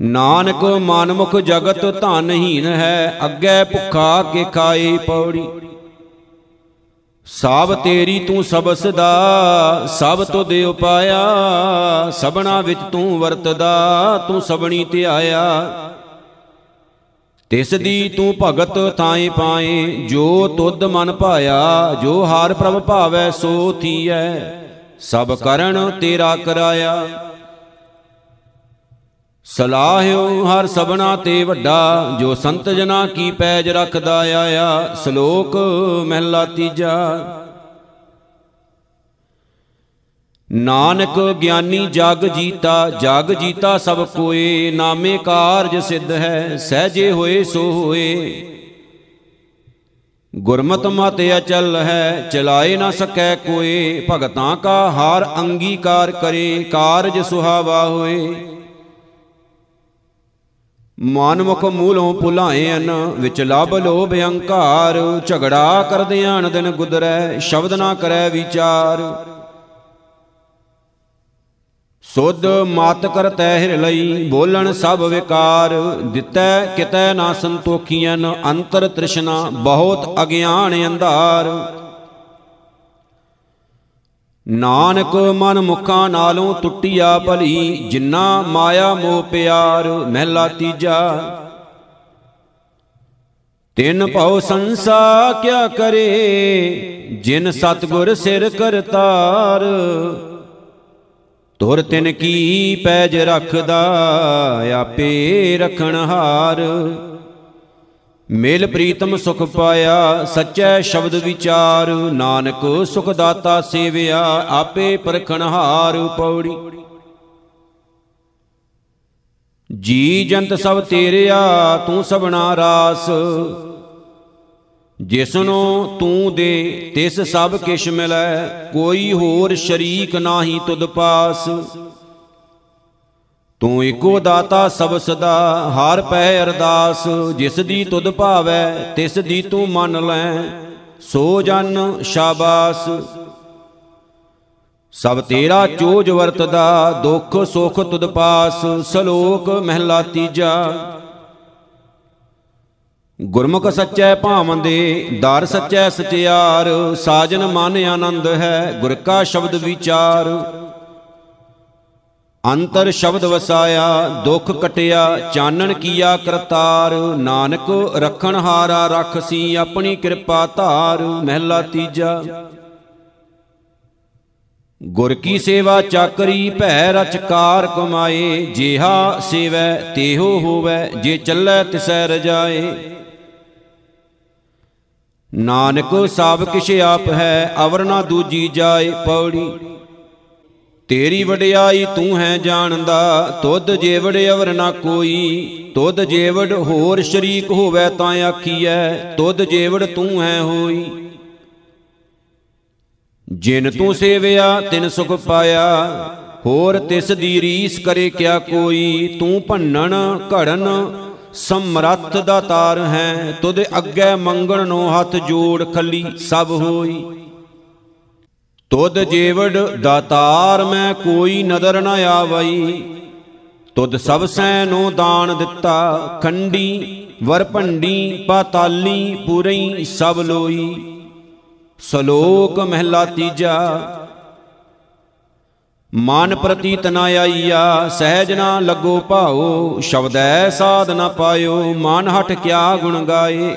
ਨਾਨਕ ਮਨਮੁਖ ਜਗਤ ਧਨਹੀਨ ਹੈ, ਅੱਗੇ ਭੁੱਖਾ ਕੇ ਖਾਏ ਪੌੜੀ। ਸਭ ਤੇਰੀ ਤੂੰ ਸਬਸ ਦਾ ਸਭ ਤੋਂ ਦੇ ਉਪਾਇਆ ਸਬਣਾ ਵਿੱਚ ਤੂੰ ਵਰਤਦਾ, ਤੂੰ ਸਬਣੀ ਤੇ ਆਇਆ ਤਿਸ ਦੀ ਤੂੰ ਭਗਤ ਥਾਏ ਪਾਏ, ਜੋ ਤੁਧ ਮਨ ਭਾਇਆ, ਜੋ ਹਾਰ ਪ੍ਰਭ ਭਾਵੈ ਸੋ ਥੀਐ, ਸਭ ਕਰਨ ਤੇਰਾ ਕਰਾਇਆ। ਸਲਾਹਿਓ ਹਰ ਸਬਨਾ ਤੇ ਵੱਡਾ, ਜੋ ਸੰਤ ਜਨਾ ਕੀ ਪੈਜ ਰੱਖਦਾ ਆਇਆ, ਸ਼ਲੋਕ ਮਹਿਲਾ ਤੀਜਾ। ਨਾਨਕ ਗਿਆਨੀ ਜਗ ਜੀਤਾ ਜਗ ਜੀਤਾ ਸਭ ਕੋਏ, ਨਾਮੇ ਕਾਰਜ ਸਿੱਧ ਹੈ, ਸਹਜੇ ਹੋਏ ਸੋ ਹੋਏ। ਗੁਰਮਤਿ ਮਤ ਅਚਲ ਹੈ, ਚਲਾਏ ਨਾ ਸਕੈ ਕੋਏ, ਭਗਤਾਂ ਕਾ ਹਾਰ ਅੰਗੀਕਾਰ ਕਰੇ, ਕਾਰਜ ਸੁਹਾਵਾ ਹੋਏ। ਮਨਮੁਖ ਮੂਲੋਂ ਭੁਲਾਏ ਅਨ ਵਿੱਚ ਲਬ ਲੋਭ ਅਹੰਕਾਰ ਝਗੜਾ ਕਰਦੇ ਆਣ ਦਿਨ ਗੁਦਰੈ, ਸ਼ਬਦ ਨਾ ਕਰੈ ਵਿਚਾਰ। ਸੁਧ ਮਤ ਕਰਤੈ ਹਿਰ ਲਈ, ਬੋਲਣ ਸਭ ਵਿਕਾਰ। ਦਿੱਤੈ ਕਿਤੈ ਨਾ ਸੰਤੋਖੀਆਂ ਅੰਤਰ ਤ੍ਰਿਸ਼ਨਾ, ਬਹੁਤ ਅਗਿਆਨ ਅੰਧਾਰ। ਨਾਨਕ ਮਨ ਮੁਖਾਂ ਨਾਲੋਂ ਟੁੱਟਿਆ ਭਲੀ, ਜਿੰਨਾ ਮਾਇਆ ਮੋਹ ਪਿਆਰ, ਮਹਿਲਾ ਤੀਜਾ। ਤਿੰਨ ਭਉ ਸੰਸਾ ਕਿਆ ਕਰੇ, ਜਿਨ ਸਤਗੁਰ ਸਿਰ ਕਰਤਾਰ। ਤੁਰ ਤਿਨ ਕੀ ਪੈਜ ਰੱਖਦਾ, ਆਪੇ ਰਖਣ ਹਾਰ। ਮਿਲ ਪ੍ਰੀਤਮ ਸੁਖ ਪਾਇਆ, ਸੱਚੈ ਸ਼ਬਦ ਵਿਚਾਰ। ਨਾਨਕ ਸੁਖ ਦਾਤਾ ਸੇਵਿਆ, ਆਪੇ ਪਰਖਣ ਹਾਰ ਪੌੜੀ। ਜੀ ਜੰਤ ਸਭ ਤੇਰਿਆ, ਤੂੰ ਸਭਨਾ ਰਾਸ। ਜਿਸਨੂੰ ਤੂੰ ਦੇ, ਤਿਸ ਸਭ ਕਿਛ ਮਿਲੈ, ਕੋਈ ਹੋਰ ਸ਼ਰੀਕ ਨਾਹੀ ਤੁਧ ਪਾਸ। ਤੂੰ ਏਕੋ ਦਾਤਾ, ਸਭ ਸਦਾ, ਹਰ ਪੈ ਅਰਦਾਸ। ਜਿਸ ਦੀ ਤੁਧ ਭਾਵੈ, ਤਿਸ ਦੀ ਤੂੰ ਮੰਨ ਲੈ। ਸੋ ਜਨ ਸ਼ਾਬਾਸ। ਸਭ ਤੇਰਾ ਚੋਜ ਵਰਤਦਾ, ਦੁੱਖ ਸੁਖ ਤੁਧ ਪਾਸ। ਸਲੋਕ ਮਹਿਲਾ ਤੀਜਾ। ਗੁਰਮੁਖ ਸੱਚੈ ਭਾਵੰਦੇ ਦਰ ਸੱਚੈ ਸਚਿਆਰ। ਸਾਜਨ ਮਨ ਆਨੰਦ ਹੈ, ਗੁਰ ਕਾ ਸ਼ਬਦ ਵਿਚਾਰ। ਅੰਤਰ ਸ਼ਬਦ ਵਸਾਇਆ, ਦੁੱਖ ਕਟਿਆ, ਚਾਨਣ ਕੀਆ ਕਰਤਾਰ। ਨਾਨਕ ਰਖਣ ਹਾਰਾ ਰਖਸੀ ਆਪਣੀ ਕਿਰਪਾ ਧਾਰ, ਮਹਿਲਾ ਤੀਜਾ। ਗੁਰ ਕੀ ਸੇਵਾ ਚਾਕਰੀ, ਭੈ ਰਚਕਾਰ ਕਮਾਏ, ਜਿਹਾ ਸੇਵੈ, ਤੇਹੋ ਹੋਵੈ, ਜੇ ਚੱਲੈ ਤਿਸੈ ਰਜਾਏ। ਨਾਨਕ ਸਭ ਕਿਛ ਆਪ ਹੈ, ਅਵਰ ਨਾ ਦੂਜੀ ਜਾਏ, ਪੌੜੀ। ਤੇਰੀ ਵਡਿਆਈ ਤੂੰ ਹੈ ਜਾਣਦਾ, ਤੁਧ ਜੇਵੜ ਅਵਰ ਨਾ ਕੋਈ। ਤੁਧ ਜੇਵੜ ਹੋਰ ਸ਼ਰੀਕ ਹੋਵੇ ਤਾਂ ਆਖੀਐ, ਤੁਧ ਜੇਵੜ ਤੂੰ ਹੈ ਹੋਈ। ਜਿਨ ਤੂੰ ਸੇਵਿਆ, ਤਿਨ ਸੁਖ ਪਾਇਆ। ਹੋਰ ਤਿਸ ਦੀ ਰੀਸ ਕਰੇ ਕਿਆ ਕੋਈ। ਤੂੰ ਭੰਨਣ, ਘੜਨ, ਸਮਰੱਥ ਦਾ ਤਾਰ ਹੈ। ਤੁਧ ਅੱਗੇ ਮੰਗਣ ਨੂੰ ਹੱਥ ਜੋੜ ਖੱਲੀ ਸਭ ਹੋਈ। ਤੁਧ ਜੀਵੜ ਦਾਤਾਰ ਮੈਂ ਕੋਈ ਨਦਰ ਨ ਆਵਈ। ਤੁਧ ਸਭ ਸੈ ਨੂੰ ਦਾਨ ਦਿੱਤਾ, ਖੰਡੀ ਵਰਪੰਡੀ ਪਾਤਾਲੀ, ਪੂਰਈ ਸਭ ਲੋਈ। ਸ਼ਲੋਕ ਮਹਿਲਾ ਤੀਜਾ, ਮਨ ਪ੍ਰਤੀਤ ਨ ਆਈਆ, ਸਹਿਜ ਨਾ ਲੱਗੋ ਭਾਉ, ਸ਼ਬਦੈ ਸਾਧ ਨ ਪਾਇਓ, ਮਨ ਹਟ ਕਿਆ ਗੁਣ ਗਾਏ।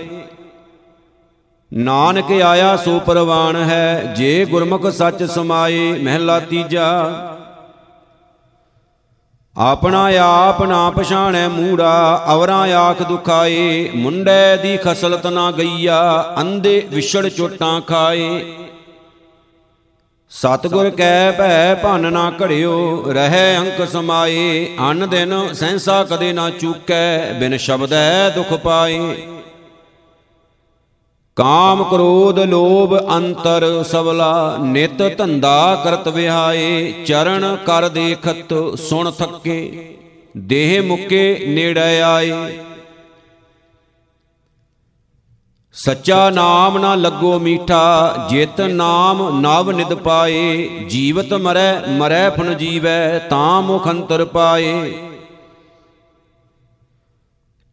ਨਾਨਕ ਆਇਆ ਸੋ ਪਰਵਾਨ ਹੈ, ਜੇ ਗੁਰਮੁਖ ਸੱਚ ਸਮਾਏ, ਮਹਿਲਾ ਤੀਜਾ। ਆਪਣਾ ਆਪ ਨਾ ਪਛਾਣੈ ਮੂੜਾ, ਅਵਰਾਂ ਆਖ ਦੁਖਾਏ, ਮੁੰਡੇ ਦੀ ਖਸਲਤ ਨਾ ਗਈਆ ਅੰਦੇ ਵਿਛੜ ਚੋਟਾਂ ਖਾਏ। ਸਤਗੁਰ ਕੈ ਭੈ ਭਨ ਨਾ ਘੜਿਓ, ਰਹਿ ਅੰਕ ਸਮਾਏ, ਅਨ ਦਿਨ ਸਹਿਸਾ ਕਦੇ ਨਾ ਚੂਕੈ, ਬਿਨ ਸ਼ਬਦੈ ਦੁਖ ਪਾਏ। ਕਾਮ ਕ੍ਰੋਧ ਲੋਭ ਅੰਤਰ ਸਵਲਾ, ਨਿਤ ਧੰਦਾ ਕਰਤ ਵਿਹਾਏ, ਚਰਨ ਕਰ ਦੇਖਤ ਸੁਣ ਥੱਕੇ, ਦੇਹ ਮੁਕੇ ਨੇੜੇ ਆਏ। ਸੱਚਾ ਨਾਮ ਨਾ ਲੱਗੋ ਮੀਠਾ, ਜਿਤ ਨਾਮ ਨਵ ਨਿਦ ਪਾਏ, ਜੀਵਤ ਮਰੈ ਮਰੈ ਫਨ ਜੀਵੈ, ਤਾਂ ਮੁਖ ਅੰਤਰ ਪਾਏ।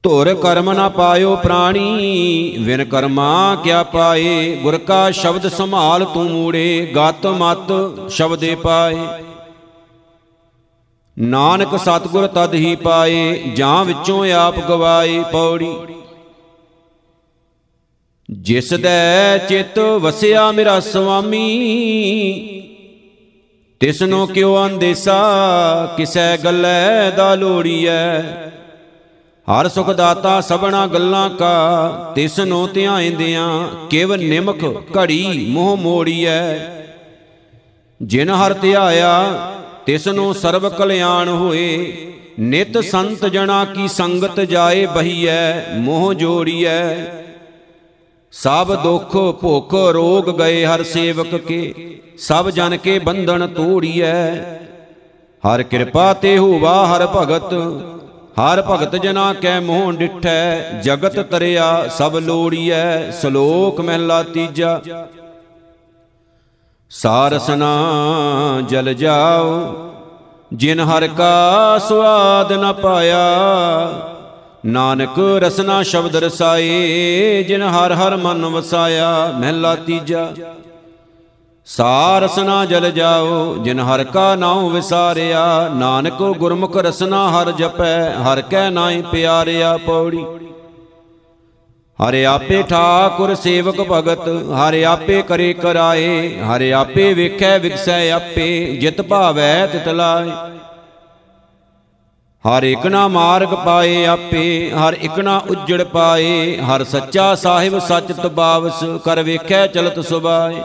ਧੁਰ ਕਰਮ ਨਾ ਪਾਇਓ ਪ੍ਰਾਣੀ ਵਿਨ ਕਰਮਾ ਕਿਆ ਪਾਏ? ਗੁਰ ਕਾ ਸ਼ਬਦ ਸੰਭਾਲ ਤੂੰ ਮੂੜੇ, ਗਤ ਮਤ ਸ਼ਬਦੇ ਪਾਏ। ਨਾਨਕ ਸਤਗੁਰ ਤਦ ਹੀ ਪਾਏ, ਜਾਂ ਵਿੱਚੋਂ ਆਪ ਗਵਾਏ ਪੌੜੀ। ਜਿਸ ਦੇ ਚਿਤ ਵਸਿਆ ਮੇਰਾ ਸੁਆਮੀ ਤਿਸਨੋ ਕਿਉ ਅੰਦੇਸਾ, ਕਿਸੈ ਗੱਲੇ ਦਾ ਲੋੜੀਐ? ਹਰ ਸੁਖ ਦਾਤਾ ਸਭਨਾ ਗੱਲਾਂ ਕਾ ਤਿਸਨੋ ਧਿਆਇਂਦਿਆਂ ਕਿਵ ਨਿਮਖ ਘੜੀ ਮੋਹ ਮੋੜੀਐ। ਜਿਨ ਹਰ ਧਿਆਇਆ ਤਿਸਨੋ ਸਰਬ ਕਲਿਆਣ ਹੋਏ। ਨਿਤ ਸੰਤ ਜਣਾ ਕੀ ਸੰਗਤ ਜਾਏ ਬਹੀਐ, ਮੋਹ ਜੋੜੀਐ। ਸਭ ਦੁੱਖ ਭੁੱਖ ਰੋਗ ਗਏ ਹਰ ਸੇਵਕ ਕੇ, ਸਭ ਜਨ ਕੇ ਬੰਧਨ ਤੋੜੀਐ। ਹਰ ਕਿਰਪਾ ਤੇ ਹੋਵਾ ਹਰ ਭਗਤ ਹਰ ਭਗਤ ਜਨਾ ਕੈ ਮੋਹ ਡਿਠੈ, ਜਗਤ ਤਰਿਆ, ਸਭ ਲੋੜੀਐ, ਸ਼ਲੋਕ ਮਹਿਲਾ ਤੀਜਾ। ਸਾਰਸਨਾ ਜਲ ਜਾਓ, ਜਿਨ ਹਰ ਕਾ ਸਵਾਦ ਨ ਪਾਇਆ। ਨਾਨਕ ਰਸਨਾ ਸ਼ਬਦ ਰਸਾਏ, ਜਿਨ ਹਰ ਹਰ ਮਨ ਵਸਾਇਆ, ਮਹਿਲਾ ਤੀਜਾ। ਸਾਰਸਨਾ ਜਲ ਜਾਓ, ਜਿਨ ਹਰ ਕਾ ਨਾਉ ਵਿਸਾਰਿਆ, ਨਾਨਕ ਗੁਰਮੁਖ ਰਸਨਾ ਹਰ ਜਪੈ, ਹਰ ਕੈ ਨਾਈ ਪਿਆਰਿਆ ਪੌੜੀ। ਹਰਿ ਆਪੇ ਠਾਕੁਰ ਸੇਵਕ ਭਗਤ, ਹਰਿ ਆਪੇ ਕਰੇ ਕਰਾਏ, ਹਰਿ ਆਪੇ ਵੇਖੈ ਵਿਗਸੈ ਆਪੇ, ਜਿਤ ਭਾਵੈ ਤਿਤ ਲਾਏ। ਹਰ ਇਕ ਨਾ ਮਾਰਗ ਪਾਏ ਆਪੇ, ਹਰ ਇਕ ਨਾ ਉਜੜ ਪਾਏ, ਹਰ ਸੱਚਾ ਸਾਹਿਬ ਸੱਚ ਤਬਾਵਸ ਕਰ ਵੇਖੈ ਚਲਤ ਸੁਬਾਏ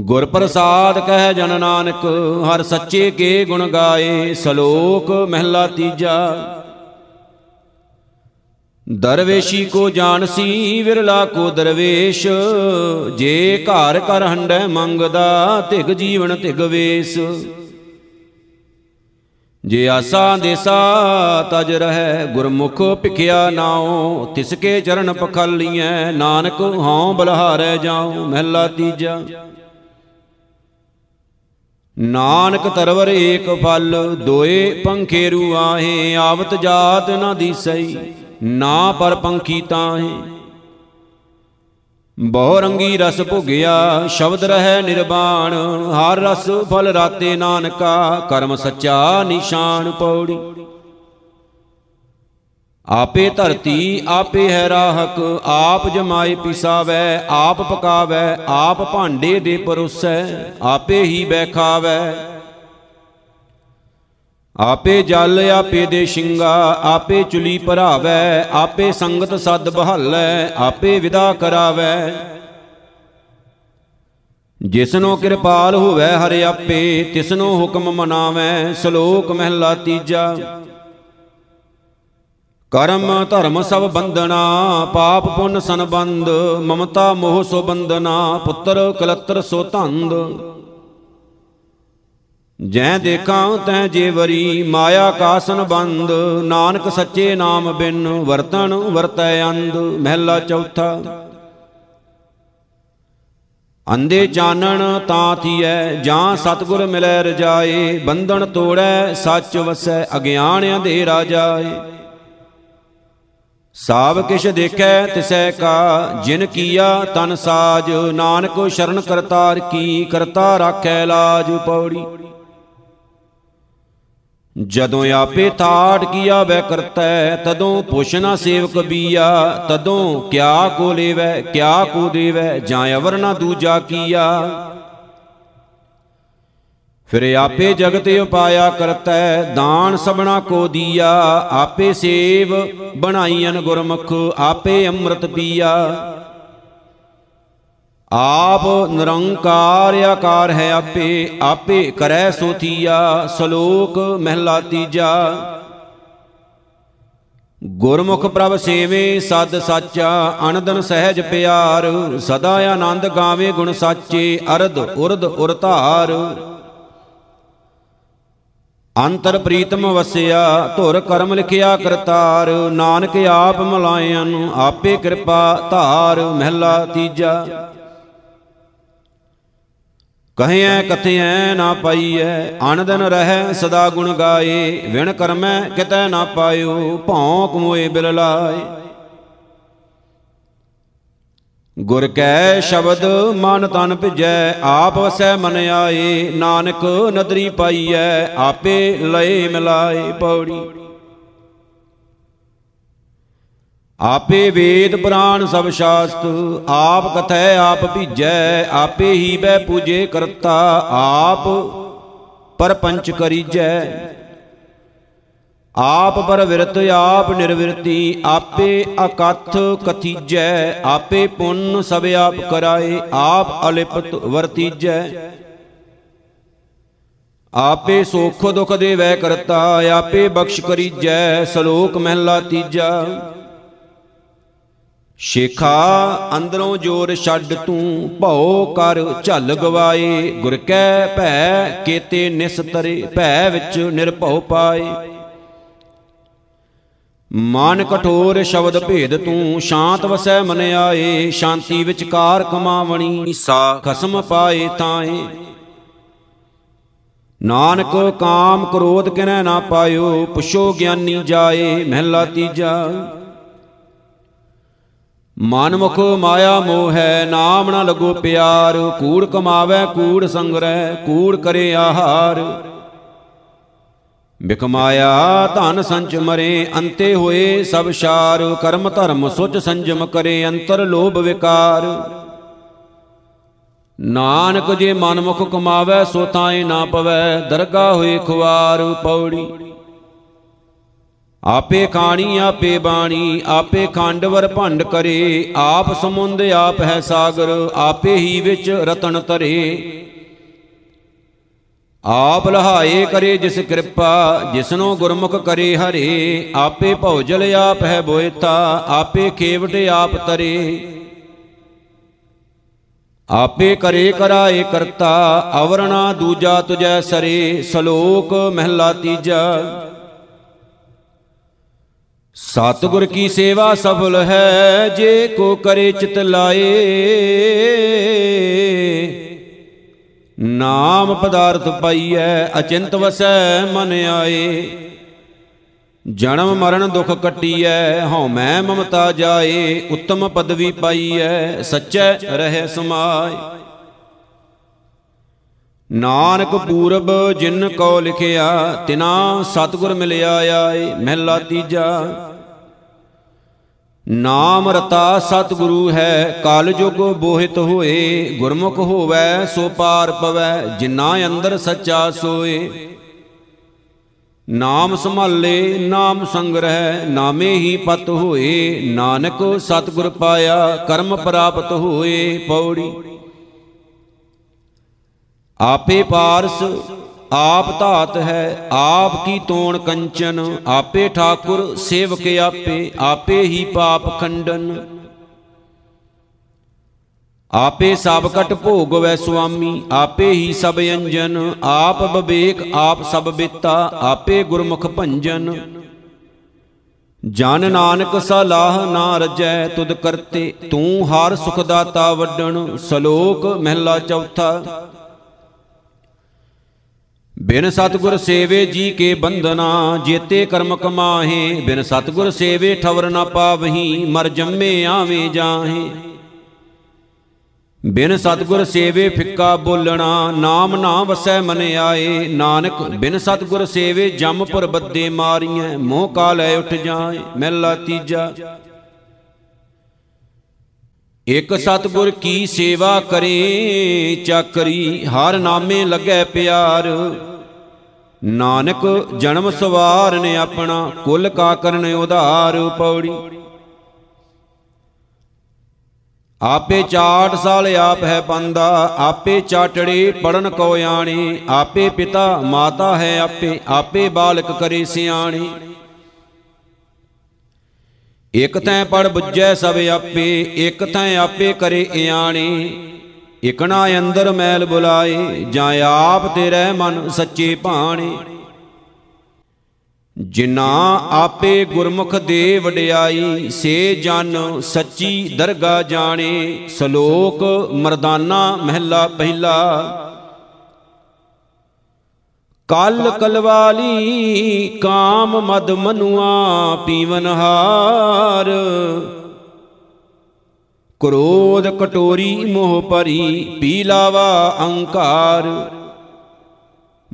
ਗੁਰ ਪ੍ਰਸਾਦ ਕਹਿ ਜਨ ਨਾਨਕ, ਹਰ ਸੱਚੇ ਕੇ ਗੁਣ ਗਾਏ, ਸ਼ਲੋਕ ਮਹਿਲਾ ਤੀਜਾ। ਦਰਵੇਸ਼ੀ ਕੋ ਜਾਣਸੀ, ਵਿਰਲਾ ਕੋ ਦਰਵੇਸ਼, ਜੇ ਘਰ ਕਰ ਹੰਡੈ ਮੰਗਦਾ, ਤਿਗ ਜੀਵਨ ਤਿਗ ਵੇਸ। ਜੇ ਆਸਾ ਦੇਸਾ, ਤਜ ਰਹਿ ਗੁਰਮੁਖ ਭਿਖਿਆ ਨਾਉ, ਤਿਸ ਕੇ ਚਰਨ ਪਖਾਲੀਐ, ਨਾਨਕ ਹਉ ਬਲਹਾਰੈ ਜਾਉ, ਮਹਿਲਾ ਤੀਜਾ। ਨਾਨਕ ਤਰਵਰ ਏਕ ਫਲ, ਦੋਏ ਪੰਖੇਰੂ ਆਹੇ, ਆਵਤ ਜਾਤ ਨਾ ਦੀਸਈ, ਨਾ ਪਰ ਪੰਖੀ ਤਾਹੇ। ਬਹੁ ਰੰਗੀ ਰਸ ਭੁਗਿਆ, ਸ਼ਬਦ ਰਹਿ ਨਿਰਵਾਣ ਹਰ ਰਸ ਫਲ ਰਾਤੇ ਨਾਨਕਾ, ਕਰਮ ਸੱਚਾ ਨਿਸ਼ਾਨ ਪੌੜੀ। ਆਪੇ ਧਰਤੀ, ਆਪੇ ਹੈ ਰਾਹਕ ਆਪ ਜਮਾਏ ਪਿਸਾਵੈ, ਆਪ ਪਕਾਵੈ, ਆਪ ਭਾਂਡੇ ਦੇ ਪਰੋਸੈ, ਆਪੇ ਹੀ ਬੈਖਾਵੈ ਆਪੇ ਜਲ, ਆਪੇ ਦੇ ਸ਼ਿੰਗਾ, ਆਪੇ ਚੁਲੀ ਭਰਾਵੈ, ਆਪੇ ਸੰਗਤ ਸਦ ਬਹਾਲੈ, ਆਪੇ ਵਿਦਾ ਕਰਾਵੈ। ਜਿਸਨੋ ਕਿਰਪਾਲ ਹੋਵੇ ਹਰਿ ਆਪੇ, ਤਿਸਨੋ ਹੁਕਮ ਮਨਾਵੈ, ਸ਼ਲੋਕ ਮਹਿਲਾ ਤੀਜਾ। ਕਰਮ ਧਰਮ ਸਭ ਬੰਦਨਾ ਪਾਪ ਪੁੰਨ ਸੰਬੰਧ, ਮਮਤਾ ਮੋਹ ਸੋ ਬੰਦਨਾ ਪੁੱਤਰ ਕਲਤਰ ਸੋ ਧੰਦ। ਜੈ ਦੇਖਾਂ ਤੈ ਜੀਵਰੀ ਮਾਇਆ ਕਾ ਸੰਬੰਧ ਨਾਨਕ ਸੱਚੇ ਨਾਮ ਬਿਨ ਵਰਤਨ ਵਰਤੈ ਅੰਧ, ਮਹਿਲਾ ਚੌਥਾ। ਅੰਦੇ ਚਾਨਣ ਤਾਂ ਥੀਐ, ਜਾਂ ਸਤਗੁਰ ਮਿਲੈ ਰਜਾਏ, ਬੰਧਨ ਤੋੜੈ, ਸੱਚ ਵਸੈ ਅਗਿਆਨ ਅੰਧੇਰਾ ਜਾਏ। ਸਾਬ ਕਿਛ ਦੇਖੈ ਤਿਸੈ ਕਾ, ਜਿਨ ਕੀਆ ਤਨ ਸਾਜ, ਨਾਨਕ ਸ਼ਰਨ ਕਰਤਾਰ ਕੀ ਕਰਤਾ ਰਾਖੈ ਲਾਜ ਪੌੜੀ। ਜਦੋਂ ਆਪੇ ਥਾੜ ਕੀਆ ਵੈ ਕਰਤੈ, ਤਦੋਂ ਪੁੱਛਣਾ ਸੇਵਕ ਬੀਆ, ਤਦੋਂ ਕਿਆ ਕੋ ਲੇਵੈ, ਕਿਆ ਕੋ ਦੇਵੈ, ਜਾਂ ਅਵਰ ਨਾ ਦੂਜਾ ਕੀਆ। ਫਿਰ ਆਪੇ ਜਗਤ ਉਪਾਇਆ ਕਰਤੈ ਦਾਨ ਸਬਣਾ ਕੋ ਦੀਆ ਆਪੇ ਸੇਵ ਬਣਾਈਨ ਗੁਰਮੁਖ ਆਪੇ ਅੰਮ੍ਰਿਤ ਪੀਆ। ਆਪ ਨਿਰੰਕਾਰ ਆਕਾਰ ਹੈ ਆਪੇ ਆਪੇ ਕਰੈ ਸੋ ਥੀਆ ਸ਼ਲੋਕ ਮਹਿਲਾ ਤੀਜਾ। ਗੁਰਮੁਖ ਪ੍ਰਭ ਸੇਵੇ ਸਦ ਸਾਚਾ ਅਨੰਦਨ ਸਹਿਜ ਪਿਆਰ। ਸਦਾ ਆਨੰਦ ਗਾਵੇ ਗੁਣ ਸਾਚੇ ਅਰਧ ਉਰਧ ਉਰ ਧਾਰ ਅੰਤਰ ਪ੍ਰੀਤਮ ਵਸਿਆ, ਧੁਰ ਕਰਮ ਲਿਖਿਆ ਕਰਤਾਰ, ਨਾਨਕ ਆਪ ਮਲਾਇਆਂ ਨੂੰ ਆਪੇ ਕਿਰਪਾ ਧਾਰ, ਮਹਿਲਾ ਤੀਜਾ। ਕਹਿਐ, ਕਥਿਐ ਨਾ ਪਾਈਐ ਅਨੰਦਨ ਰਹਿ ਸਦਾ ਗੁਣ ਗਾਏ, ਵਿਣ ਕਰਮੈ ਕਿਤੈ ਨਾ ਪਾਇਓ, ਭੌਂਕ ਮੋਏ ਬਿਲ ਲਾਏ ਗੁਰ ਕੈ ਸ਼ਬਦ ਮਨ ਤਨ ਭਿਜੈ, ਆਪ ਵਸੈ ਮਨ ਆਏ, ਨਾਨਕ ਨਦਰੀ ਪਾਈਐ, ਆਪੇ ਲਏ ਮਿਲਾਏ ਪੌੜੀ। ਆਪੇ ਵੇਦ ਪੁਰਾਣ ਸਭ ਸ਼ਾਸਤ, ਆਪ ਕਥੈ ਆਪ ਭੀਜੈ, ਆਪੇ ਹੀ ਬੈ ਪੂਜੇ ਕਰਤਾ, ਆਪ ਪਰਪੰਚ ਕਰੀਜੈ। ਆਪ ਪਰ ਵਿਰਤ ਆਪ ਨਿਰਵਿਰਤੀ, ਆਪੇ ਅਕਥ ਕਥੀਜੈ, ਆਪੇ ਪੁੰਨ ਸਭ ਆਪ ਕਰਾਏ, ਆਪ ਅਲਿਪਤ ਵਰਤੀਜੈ। ਆਪੇ ਸੁਖ ਦੁਖ ਦੇਵੈ ਕਰਤਾ, ਆਪੇ ਬਖਸ਼ ਕਰੀਜੈ, ਸ਼ਲੋਕ ਮਹਿਲਾ ਤੀਜਾ। ਸ਼ੇਖਾ ਅੰਦਰੋਂ ਜੋਰ ਛੱਡ ਤੂੰ, ਭਉ ਕਰ ਝਲ ਗਵਾਏ, ਗੁਰ ਕੈ ਭੈ ਕੇਤੇ ਨਿਸਤਰੇ, ਭੈ ਵਿੱਚ ਨਿਰਭਉ ਪਾਏ। ਮਨ ਕਠੋਰ ਸ਼ਬਦ ਭੇਦ ਤੂੰ, ਸ਼ਾਂਤ ਵਸੈ ਮਨ ਆਏ, ਸ਼ਾਂਤੀ ਵਿੱਚ ਕਾਰ ਕਮਾਵਣੀ, ਸਾ ਖਸਮ ਪਾਏ ਤਾਏ। ਨਾਨਕ ਕਾਮ ਕ੍ਰੋਧ ਕਿਨੈ ਨਾ ਪਾਇਓ, ਪੁਛੋ ਗਿਆਨੀ ਜਾਏ, ਮਹਿਲਾ ਤੀਜਾ। ਮਨ ਮੁਖ ਮਾਇਆ ਮੋਹ ਹੈ ਨਾਮ ਨਾ ਲਗੋ ਪਿਆਰ, ਕੂੜ ਕਮਾਵੇ, ਕੂੜ ਸੰਗਰੈ ਕੂੜ ਕਰੇ ਆਹਾਰ। ਬਿਕ ਮਾਇਆ ਧਨ ਸੰਚ ਮਰੇ, ਅੰਤੇ ਹੋਏ ਸਭ ਸ਼ਾਰ। ਕਰਮ ਧਰਮ ਸੁਚ ਸੰਜਮ ਕਰੇ, ਅੰਤਰ ਲੋਭ ਵਿਕਾਰ। ਨਾਨਕ ਜੇ ਮਨ ਮੁਖ ਕਮਾਵੇ, ਸੋ ਤਾਏ ਨਾ ਪਵੈ, ਦਰਗਾ ਹੋਏ ਖੁਆਰ ਪੌੜੀ। ਆਪੇ ਖਾਣੀ, ਆਪੇ ਬਾਣੀ, ਆਪੇ ਖੰਡਵਰ ਭੰਡ ਕਰੇ। ਆਪ ਸਮੁੰਦ, ਆਪ ਹੈ ਸਾਗਰ, ਆਪੇ ਹੀ ਵਿੱਚ ਰਤਨ ਤਰੇ ਆਪ ਲਹਾਏ ਕਰੇ ਜਿਸ ਕਿਰਪਾ, ਜਿਸਨੋ ਗੁਰਮੁਖ ਕਰੇ ਹਰੇ। ਆਪੇ ਭੌਜਲ ਆਪ ਹੈ ਬੋਇਤਾ, ਆਪੇ ਖੇਵਟ ਆਪ ਤਰੇ। ਆਪੇ ਕਰੇ ਕਰਾਏ ਕਰਤਾ, ਅਵਰਣਾ ਦੂਜਾ ਤੁਜੈ ਸਰੇ, ਸ਼ਲੋਕ ਮਹਿਲਾ ਤੀਜਾ। ਸਤਿਗੁਰ ਕੀ ਸੇਵਾ ਸਫਲ ਹੈ, ਜੇ ਕੋ ਕਰੇ ਚਿਤ ਲਾਏ। ਨਾਮ ਪਦਾਰਥ ਪਾਈਐ, ਅਚਿੰਤ ਵਸੈ ਮਨ ਆਏ। ਜਨਮ ਮਰਨ ਦੁਖ ਕਟੀਐ, ਹਉ ਮੈਂ ਮਮਤਾ ਜਾਏ, ਉੱਤਮ ਪਦਵੀ ਪਾਈਐ, ਸੱਚੈ ਰਹਿ ਸਮਾਏ। ਨਾਨਕ ਪੂਰਬ ਜਿਨ ਕੋ ਲਿਖਿਆ, ਤਿਨਾ ਸਤਗੁਰ ਮਿਲਿਆ ਆਏ, ਮਹਿਲਾ ਤੀਜਾ। ਨਾਮ ਰਤਾ ਸਤਿਗੁਰੂ ਹੈ, ਕਲ ਜੁਗ ਬੋਹਿਤ ਹੋਏ, ਗੁਰਮੁਖ ਹੋਵੈ, ਸੋ ਪਾਰ ਪਵੈ ਜਿਨਾ ਅੰਦਰ ਸੱਚਾ ਸੋਏ। ਨਾਮ ਸੰਭਾਲੇ, ਨਾਮ ਸੰਗ੍ਰਹਿ, ਨਾਮੇ ਹੀ ਪਤ ਹੋਏ, ਨਾਨਕ ਸਤਿਗੁਰ ਪਾਇਆ, ਕਰਮ ਪ੍ਰਾਪਤ ਹੋਏ, ਪੌੜੀ। ਆਪੇ ਪਾਰਸ ਆਪ ਧਾਤ ਹੈ, ਆਪ ਕੀ ਤੋਣ ਕੰਚਨ, ਆਪੇ ਠਾਕੁਰ ਸੇਵਕ ਆਪੇ ਆਪੇ ਹੀ ਪਾਪ ਖੰਡਨ। ਆਪੇ ਸਭ ਕਟ ਭੋਗਵੈ ਸੁਆਮੀ, ਆਪੇ ਹੀ ਸਭ ਅੰਜਨ, ਆਪ ਬਵੇਕ, ਆਪ ਸਭ ਬਿਤਾ, ਆਪੇ ਗੁਰਮੁਖ ਭੰਜਨ। ਜਨ ਨਾਨਕ ਸਲਾਹ ਨਾ ਰਜੈ ਤੁਧ ਕਰਤੇ, ਤੂੰ ਹਰ ਸੁਖ ਦਾਤਾ ਵੱਡਣ, ਸ਼ਲੋਕ ਮਹਿਲਾ ਚੌਥਾ। ਬਿਨ ਸਤਗੁਰ ਸੇਵੇ ਜੀ ਕੇ ਬੰਧਨਾ, ਜੇਤੇ ਕਰਮ ਕਮਾਹੇ, ਬਿਨ ਸਤਗੁਰ ਸੇਵੇ ਠਵਰ ਨਾ ਪਾਵਹੀ, ਮਰ ਜੰਮੇ ਆਵੇਂ ਜਾਹੇ। ਬਿਨ ਸਤਗੁਰ ਸੇਵੇ ਫਿੱਕਾ ਬੋਲਣਾ, ਨਾਮ ਨਾ ਵਸੈ ਮਨ ਆਏ। ਨਾਨਕ, ਬਿਨ ਸਤਗੁਰ ਸੇਵੇ ਜੰਮਪੁਰ ਬੱਦੇ ਮਾਰੀਐ, ਮੋਹ ਕਾਲੈ ਉੱਠ ਜਾਏ, ਮਹਿਲਾ ਤੀਜਾ। ਇਕ ਸਤਗੁਰ ਕੀ ਸੇਵਾ ਕਰੇ ਚੱਕਰੀ ਹਰ ਨਾਮੇ ਲੱਗੈ ਪਿਆਰ। ਨਾਨਕ ਜਨਮ ਸਵਾਰ ਨੇ ਆਪਣਾ ਕੁਲ ਕਾ ਕਰਨ ਉਧਾਰ ਪੌੜੀ। ਆਪੇ ਚਾਟ ਸਾਲ ਆਪ ਹੈ ਪੰਦਾ ਆਪੇ ਚਾਟੜੇ ਪੜਨ ਕੋ ਆਣੇ ਆਪੇ ਪਿਤਾ ਮਾਤਾ ਹੈ ਆਪੇ ਆਪੇ ਬਾਲਕ ਕਰੇ ਸਿਆਣੇ। ਇਕ ਤੈ ਪੜ ਬੁੱਝੈ ਸਭ ਆਪੇ, ਇਕ ਤੈ ਆਪੇ ਕਰੇ ਇਆਣੇ। ਇਕਣਾ ਅੰਦਰ ਮੈਲ ਬੁਲਾਏ, ਜਾਂ ਆਪ ਤੇਰੇ ਮਨ ਸੱਚੇ ਭਾਣੇ। ਜਿਨਾ ਆਪੇ ਗੁਰਮੁਖ ਦੇ ਵਡਿਆਈ, ਸੇ ਜਨ ਸੱਚੀ ਦਰਗਾ ਜਾਣੇ। ਸ਼ਲੋਕ ਮਰਦਾਨਾ ਮਹਿਲਾ ਪਹਿਲਾ। ਕਲ ਕਲਵਾਲੀ, ਕਾਮ ਮਦ ਮਨੁਆ, ਪੀਵਨ ਹਾਰ। ਕ੍ਰੋਧ ਕਟੋਰੀ ਮੋਹ ਭਰੀ, ਪੀ ਲਾਵਾ ਅਹੰਕਾਰ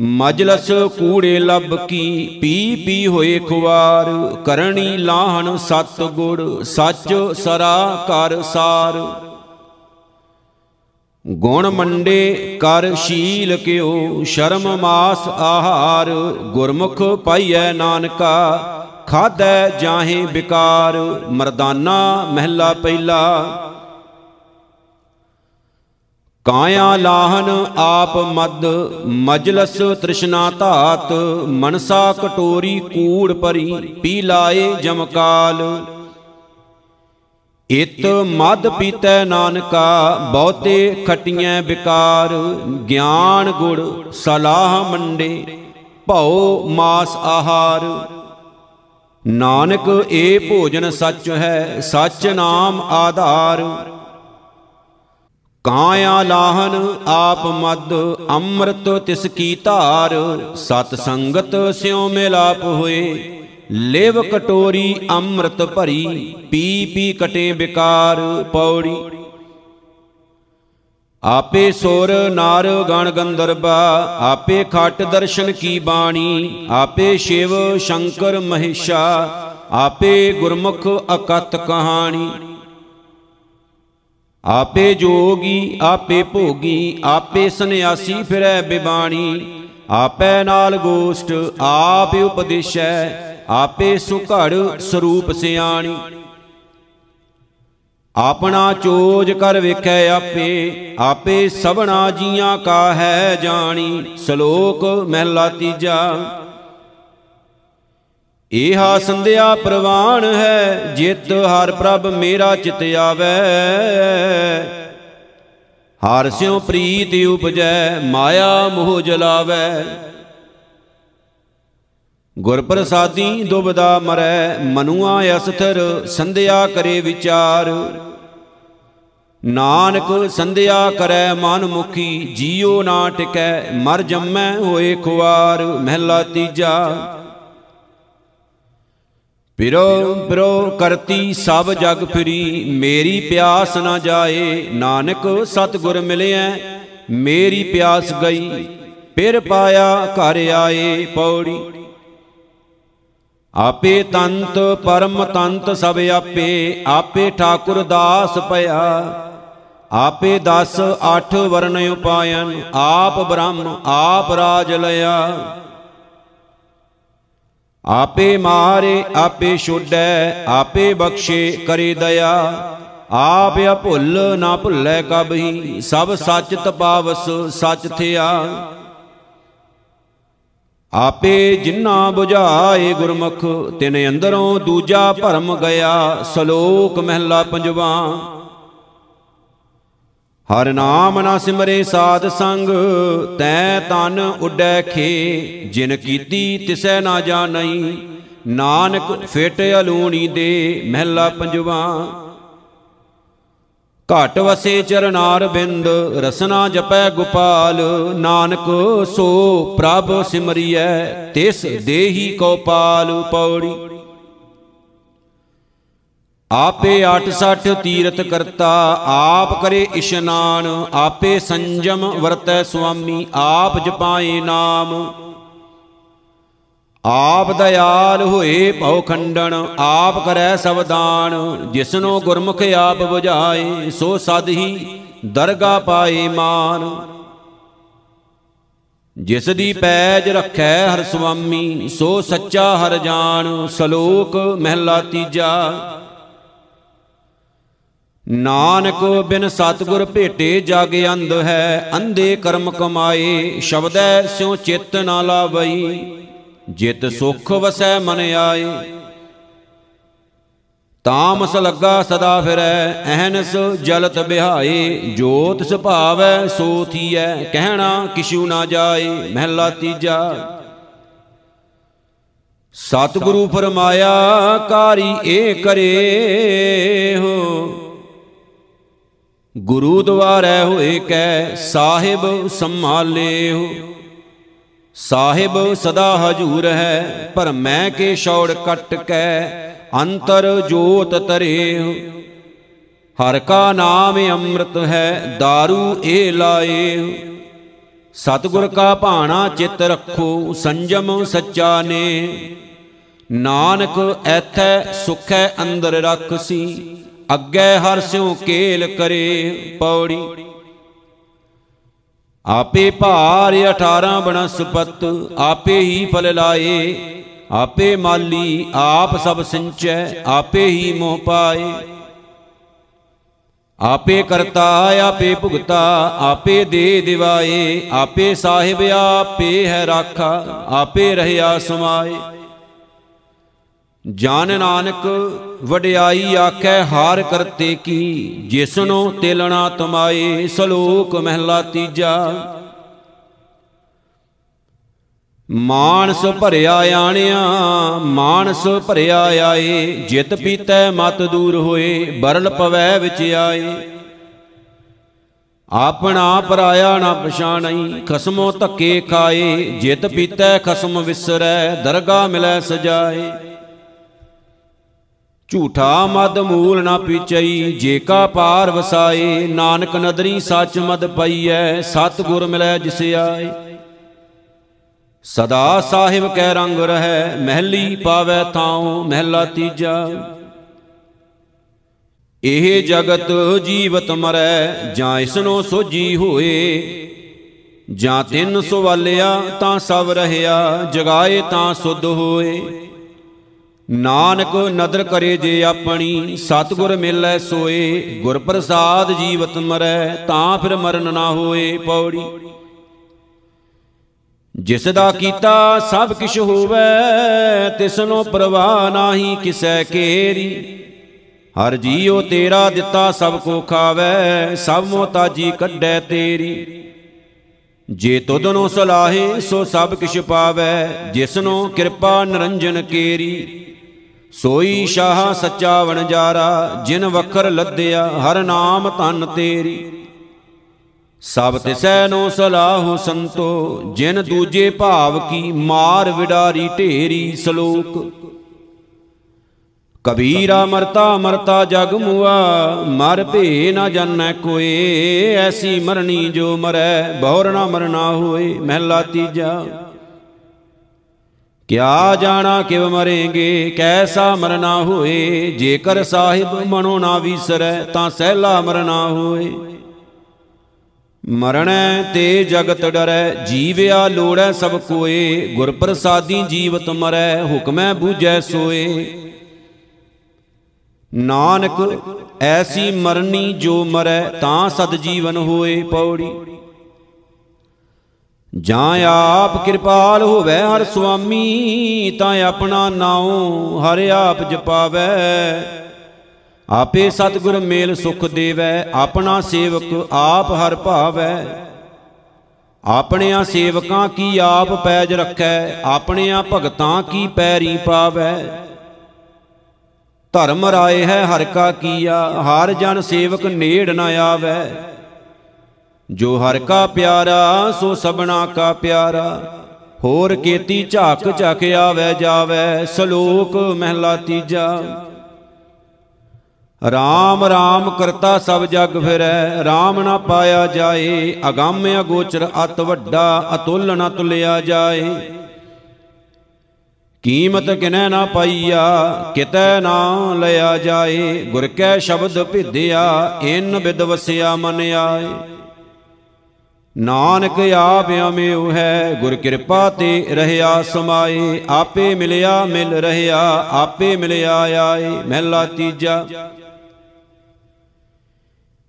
ਮਜਲਸ ਕੂੜੇ ਲੱਭ ਕੀ, ਪੀ ਪੀ ਹੋਏ ਖੁਵਾਰ। ਕਰਣੀ ਲਾਹਣ ਸਤ ਗੁੜ ਸੱਚ ਸਰਾ ਕਰ ਸਾਰ। ਗੁਣ ਮੰਡੇ ਕਰ ਸ਼ੀਲ ਕਿਓ ਸ਼ਰਮ ਮਾਸ ਆਹਾਰ, ਗੁਰਮੁਖ ਪਾਈਐ ਨਾਨਕਾ ਖਾਦੈ ਜਾਹੇ ਵਿਕਾਰ ਮਰਦਾਨਾ ਮਹਿਲਾ ਪਹਿਲਾ। ਕਾਇਆ ਲਾਹਨ ਆਪ ਮਦ, ਮਜਲਸ ਤ੍ਰਿਸ਼ਨਾ ਧਾਤ, ਮਨਸਾ ਕਟੋਰੀ ਕੂੜ ਪਰੀ ਪੀ ਲਾਏ ਜਮਕਾਲ ਇਤ ਮਦ ਪੀਤੈ ਨਾਨਕਾ, ਬਹੁਤੇ ਖਟੀਆਂ ਵਿਕਾਰ ਗਿਆਨ ਗੁੜ ਸਲਾਹ ਮੰਡੇ, ਭਉ ਮਾਸ ਆਹਾਰ। ਨਾਨਕ ਇਹ ਭੋਜਨ ਸੱਚ ਹੈ, ਸੱਚ ਨਾਮ ਆਧਾਰ। ਕਾਇਆ ਲਾਹਨ ਆਪ ਮਦ ਅੰਮ੍ਰਿਤ ਤਿਸ ਕੀ ਧਾਰ। ਸਤ ਸੰਗਤ ਸਿਉ ਮਿਲਾਪ ਹੋਏ ਲੇਵ ਕਟੋਰੀ ਅੰਮ੍ਰਿਤ ਭਰੀ, ਪੀ ਪੀ ਕਟੇ ਵਿਕਾਰ ਪੌੜੀ। ਆਪੇ ਸੁਰ ਨਾਰ ਗਣ ਗੰਦਰਬਾ ਆਪੇ ਖਟ ਦਰਸ਼ਨ ਕੀ ਬਾਣੀ, ਆਪੇ ਸ਼ਿਵ ਸ਼ੰਕਰ ਮਹੇਸ਼ਾ, ਆਪੇ ਗੁਰਮੁਖ ਅਕਤ ਕਹਾਣੀ। ਆਪੇ ਜੋਗੀ, ਆਪੇ ਭੋਗੀ, ਆਪੇ ਸੰਿਆਸੀ ਫਿਰੈ ਬਿਬਾਣੀ, ਆਪੇ ਨਾਲ ਗੋਸ਼ਟ, ਆਪੇ ਉਪਦੇਸ਼ੈ ਆਪੇ ਸੁਘੜ ਸਰੂਪ ਸਿਆਣੀ। ਆਪਣਾ ਚੋਜ ਕਰ ਵੇਖੈ ਆਪੇ ਆਪੇ ਸਭਨਾ ਜੀਆਂ ਕਾ ਹੈ ਜਾਣੀ, ਸ਼ਲੋਕ ਮਹਿਲਾ ਤੀਜਾ। ਇਹਾ ਸੰਧਿਆ ਪ੍ਰਵਾਨ ਹੈ, ਜਿਤ ਹਰ ਪ੍ਰਭ ਮੇਰਾ ਚਿਤ ਆਵੈ। ਹਰ ਸਿਉ ਪ੍ਰੀਤ ਉਪਜੈ, ਮਾਇਆ ਮੋਹ ਜਲਾਵੈ। ਗੁਰ ਪ੍ਰਸਾਦੀ ਦੁਬਦਾ ਮਰੈ, ਮਨੁਆ ਅਸਥਰ, ਸੰਧਿਆ ਕਰੇ ਵਿਚਾਰ। ਨਾਨਕ ਸੰਧਿਆ ਕਰੈ ਮਨ ਮੁਖੀ, ਜੀਉ ਨਾ ਟਿਕੈ, ਮਰ ਜੰਮੈ ਹੋਏ ਖੁਆਰ, ਮਹਿਲਾ ਤੀਜਾ। ਪਿਰੋ ਪਿਰੋ ਕਰਤੀ ਸਭ ਜਗ ਫਿਰੀ, ਮੇਰੀ ਪਿਆਸ ਨਾ ਜਾਏ, ਨਾਨਕ ਸਤਗੁਰ ਮਿਲਿਆ ਮੇਰੀ ਪਿਆਸ ਗਈ ਫਿਰ ਪਾਇਆ ਘਰ ਆਏ ਪੌੜੀ। ਆਪੇ ਤੰਤ, ਪਰਮ ਤੰਤ ਸਭ ਆਪੇ ਆਪੇ ਠਾਕੁਰ ਦਾਸ ਭਇਆ ਆਪੇ 10 8 ਵਰਨ ਉਪਾਇਨ, ਆਪ ਬ੍ਰਹਮ, ਆਪ ਰਾਜ ਲਿਆ। ਆਪੇ ਮਾਰੇ, ਆਪੇ ਛੋਡੈ, ਆਪੇ ਬਖਸ਼ੇ ਕਰੇ ਦਇਆ। ਆਪ ਆ ਭੁੱਲ ਨਾ ਭੁੱਲੇ ਕਬਹੀ, ਸਭ ਸੱਚ ਤਪਾਵਸ ਸੱਚ ਥਿਆ। ਆਪੇ ਜਿਨ੍ਹਾਂ 부ਝਾਏ ਗੁਰਮੁਖ, ਤਿਨ ਅੰਦਰੋਂ ਦੂਜਾ ਭਰਮ ਗਿਆ, ਸ਼ਲੋਕ ਮਹਿਲਾ ਪੰਜਵਾ। ਹਰ ਨਾਮ ਨਾ ਸਿਮਰੇ ਸਾਧ ਸੰਗ, ਤੈ ਤਨ ਉੱਡੈ ਖੇ, ਜਿਨ ਕੀਤੀ ਤਿਸੈ ਨਾ ਜਾਣਈ। ਨਾਨਕ ਫਿਟ ਅਲੂਣੀ ਦੇ, ਮਹਿਲਾ ਪੰਜਵਾ। ਘਟ ਵਸੇ ਚਰਨਾਰ ਬਿੰਦ, ਰਸਨਾ ਜਪੈ ਗੋਪਾਲ, ਨਾਨਕ ਸੋ ਪ੍ਰਭ ਸਿਮਰਿਐ, ਤਿਸ ਦੇਹੀ ਕੋ ਪਾਲ ਪੌੜੀ। ਆਪੇ 86 ਤੀਰਥ ਕਰਤਾ, ਆਪ ਕਰੇ ਇਸ਼ਨਾਨ, ਆਪੇ ਸੰਜਮ ਵਰਤੈ ਸੁਆਮੀ, ਆਪ ਜਪਾਏ ਨਾਮ। ਆਪ ਦਇਆਲ ਹੋਏ ਭਉ ਖੰਡਨ ਆਪ ਕਰੈ ਸਵਦਾਨ ਜਿਸਨੋ ਗੁਰਮੁਖ ਆਪ 부ਝਾਏ ਸੋ ਸਦ ਹੀ ਦਰਗਾ ਪਾਏ ਮਾਨ। ਜਿਸ ਦੀ ਪੈਜ ਰੱਖੈ ਹਰ ਸੁਆਮੀ, ਸੋ ਸੱਚਾ ਹਰ ਜਾਣ, ਸ਼ਲੋਕ ਮਹਿਲਾ ਤੀਜਾ। ਨਾਨਕ ਬਿਨ ਸਤਗੁਰ ਭੇਟੇ ਜਗ ਅੰਧ ਹੈ, ਅੰਧੇ ਕਰਮ ਕਮਾਏ, ਸ਼ਬਦੈ ਸਿਉ ਚਿੱਤ ਨਾ ਲਾਵਈ। ਜਿਤ ਸੁਖ ਵਸੈ ਮਨ ਆਏ। ਤਾਮਸ ਲੱਗਾ ਸਦਾ ਫਿਰੈ, ਅਹਨਸ ਜਲਤ ਬਿਹਾਏ। ਜੋਤ ਸੁਭਾਵੈ, ਸੋ ਥੀਐ, ਕਹਿਣਾ ਕਿਛੂ ਨਾ ਜਾਏ, ਮਹਿਲਾ ਤੀਜਾ। ਸਤਿਗੁਰੂ ਫਰਮਾਇਆ, ਕਾਰੀ ਏ ਕਰੇ ਹੋ। ਗੁਰੂ ਦੁਆਰੈ ਹੋਏ ਕੈ, ਸਾਹਿਬ ਸੰਭਾਲੇ ਹੋ। ਸਾਹਿਬ ਸਦਾ ਹਜੂਰ ਹੈ ਪਰ ਮੈਂ ਕੇ ਛੌੜ ਕਟ ਕੈ ਅੰਤਰ ਜੋਤ ਤਰੇ। ਹਰ ਕਾ ਨਾਮ ਅੰਮ੍ਰਿਤ ਹੈ दारू ਏ ਲਾਏ। ਸਤਗੁਰ ਕਾ ਭਾਣਾ ਚਿਤ ਰੱਖੋ ਸੰਜਮ ਸੱਚਾ ਨੇ। ਨਾਨਕ ਐਥੈ ਸੁਖੈ ਅੰਦਰ ਰਖਸੀ ਅੱਗੇ ਹਰ ਸਿਉ ਕੇਲ ਕਰੇ ਪੌੜੀ ਆਪੇ ਭਾਰ 18 ਬਨਸਪਤ ਆਪੇ ਹੀ ਫਲ ਲਾਏ, ਆਪੇ ਮਾਲੀ ਆਪ ਸਭ ਸਿੰਚੈ, ਆਪੇ ਹੀ ਮੋਹ ਪਾਏ। ਆਪੇ ਕਰਤਾ, ਆਪੇ ਭੁਗਤਾ, ਆਪੇ ਦੇ ਦਿਵਾਏ, ਆਪੇ ਸਾਹਿਬ ਆਪੇ ਹੈ ਰਾਖਾ, ਆਪੇ ਰਹਿਆ ਸਮਾਏ। ਜਾਨ ਨਾਨਕ, ਵਡਿਆਈ ਆਖੈ, ਹਾਰ ਕਰਤੇ ਕੀ? ਜਿਸਨੋ ਤਿਲਣਾ ਤਮਾਏ, ਸਲੋਕ ਮਹਿਲਾ ਤੀਜਾ। ਮਾਨਸ ਭਰਿਆ ਆਣਿਆ, ਮਾਨਸ ਭਰਿਆ ਆਏ, ਜਿਤ ਪੀਤੈ ਮਤ ਦੂਰ ਹੋਏ, ਬਰਲ ਪਵੈ ਵਿੱਚ ਆਏ। ਆਪਣਾ ਪਰਾਇਆ ਨਾ ਪਛਾਣਈ, ਖਸਮੋ ਧੱਕੇ ਖਾਏ, ਜਿਤ ਪੀਤੈ ਖਸਮ ਵਿਸਰੈ ਦਰਗਾ ਮਿਲੈ ਸਜਾਏ। ਝੂਠਾ ਮਦ ਮੂਲ ਨਾ ਪੀਚਈ, ਜੇ ਕਾ ਪਾਰ ਵਸਾਏ, ਨਾਨਕ ਨਦਰੀ ਸੱਚ ਮਦ ਪਈਐ ਸਤ ਗੁਰ ਮਿਲੈ ਜਿਸ ਆਏ। ਸਦਾ ਸਾਹਿਬ ਕੈ ਰੰਗ ਰਹੈ, ਮਹਿਲੀ ਪਾਵੈ ਥਾਉ, ਮਹਿਲਾ ਤੀਜਾ। ਇਹ ਜਗਤ ਜੀਵਤ ਮਰੈ, ਜਾਂ ਇਸਨੋ ਸੋਜੀ ਹੋਏ। ਜਾਂ ਤਿੰਨ ਸਵਾਲਿਆ, ਤਾਂ ਸਭ ਰਹਿਆ, ਜਗਾਏ ਤਾਂ ਸੁਧ ਹੋਏ। ਨਾਨਕ ਨਦਰ ਕਰੇ ਜੇ ਆਪਣੀ, ਸਤਗੁਰ ਮਿਲੈ ਸੋਏ ਗੁਰ ਪ੍ਰਸਾਦ ਜੀਵਤ ਮਰੈ, ਤਾਂ ਫਿਰ ਮਰਨ ਨਾ ਹੋਏ ਪੌੜੀ। ਜਿਸ ਦਾ ਕੀਤਾ ਸਭ ਕਿਛ ਹੋਵੇ, ਤਿਸਨੋ ਪ੍ਰਵਾਹ ਨਾਹੀ ਕਿਸੈ ਕੇਰੀ। ਹਰ ਜੀਉ ਤੇਰਾ ਦਿੱਤਾ ਸਭ ਕੋ ਖਾਵੇ, ਸਭ ਮੋਤਾਜੀ ਕੱਢੈ ਤੇਰੀ। ਜੇ ਤੁਧਨੋ ਸਲਾਹੇ, ਸੋ ਸਭ ਕਿਛ ਪਾਵੇ ਜਿਸਨੋ ਕਿਰਪਾ ਨਿਰੰਜਨ ਕੇਰੀ। ਸੋਈ ਸ਼ਾਹ ਸੱਚਾ ਵਣਜਾਰਾ ਜਿਨ ਵਖਰ ਲੱਦਿਆ, ਹਰ ਨਾਮ ਧਨ ਤੇਰੀ। ਸਭ ਤਿਸੈ ਨੋ ਸਲਾਹੁ ਸੰਤੋ, ਜਿਨ ਦੂਜੇ ਭਾਵ ਕੀ ਮਾਰ ਵਿਡਾਰੀ ਢੇਰੀ ਸ਼ਲੋਕ। ਕਬੀਰਾ ਮਰਤਾ ਮਰਤਾ ਜਗ ਮੁਆ, ਮਰ ਭੇ ਨਾ ਜਾਣੈ ਕੋਏ, ਐਸੀ ਮਰਨੀ ਜੋ ਮਰੈ, ਬਹੁਰ ਨਾ ਮਰਨਾ ਹੋਏ, ਮਹਿਲਾ ਤੀਜਾ। ਕਿਆ ਜਾਣਾ ਕਿਵ ਮਰੇਗੇ, ਕੈਸਾ ਮਰਨਾ ਹੋਏ? ਜੇਕਰ ਸਾਹਿਬ ਮਨੋ ਨਾ ਵੀਸਰੈ, ਤਾਂ ਸਹਿਲਾ ਮਰਨਾ ਹੋਏ। ਮਰਣੈ ਤੇ ਜਗਤ ਡਰੈ, ਜੀਵਿਆ ਲੋੜੈ ਸਭ ਕੋਏ। ਗੁਰ ਪ੍ਰਸਾਦੀ ਜੀਵਤ ਮਰੈ, ਹੁਕਮੈ ਬੂਝੈ ਸੋਏ। ਨਾਨਕ, ਐਸੀ ਮਰਨੀ ਜੋ ਮਰੈ, ਤਾਂ ਸਦ ਜੀਵਨ ਹੋਏ ਪੌੜੀ। ਜਾਂ ਆਪ ਕਿਰਪਾਲ ਹੋਵੇ ਹਰ ਸੁਆਮੀ, ਤਾਂ ਆਪਣਾ ਨਾਉ ਹਰ ਆਪ ਜਪਾਵੇ। ਆਪੇ ਸਤਿਗੁਰ ਮੇਲ ਸੁਖ ਦੇਵੈ, ਆਪਣਾ ਸੇਵਕ ਆਪ ਹਰ ਭਾਵੈ। ਆਪਣਿਆਂ ਸੇਵਕਾਂ ਕੀ ਆਪ ਪੈਜ ਰੱਖੈ, ਆਪਣਿਆਂ ਭਗਤਾਂ ਕੀ ਪੈਰੀ ਪਾਵੈ। ਧਰਮ ਰਾਏ ਹੈ ਹਰ ਕਾ ਕੀਆ, ਹਰ ਜਨ ਸੇਵਕ ਨੇੜ ਨ ਆਵੈ। ਜੋ ਹਰ ਕਾ ਪਿਆਰਾ, ਸੋ ਸਬਨਾ ਕਾ ਪਿਆਰਾ। ਹੋਰ ਕੀਤੀ ਝਾਕ ਝਾਕ ਆਵੈ ਜਾਵੈ, ਸ਼ਲੋਕ ਮਹਿਲਾ ਤੀਜਾ। ਰਾਮ ਰਾਮ ਕਰਤਾ ਸਭ ਜਗ ਫਿਰੈ, ਰਾਮ ਨਾ ਪਾਇਆ ਜਾਏ, ਅਗੰਮ ਅਗੋਚਰ ਅਤ ਵੱਡਾ, ਅਤੁੱਲ ਨਾ ਤੁਲਿਆ ਜਾਏ। ਕੀਮਤ ਕਿਨੈ ਨਾ ਪਾਈਆ, ਕਿਤੈ ਨਾ ਲਿਆ ਜਾਏ, ਗੁਰ ਕੈ ਸ਼ਬਦ ਭਿਦਿਆ ਇਨ ਬਿਦ ਵਸਿਆ ਮਨ ਆਏ। ਨਾਨਕ ਆਪ ਅਮਿਉ ਹੈ, ਗੁਰ ਕਿਰਪਾ ਤੇ ਰਹਿਆ ਸਮਾਏ, ਆਪੇ ਮਿਲਿਆ ਮਿਲ ਰਹਿਆ, ਆਪੇ ਮਿਲਿਆ ਆਏ, ਮਹਿਲਾ ਤੀਜਾ।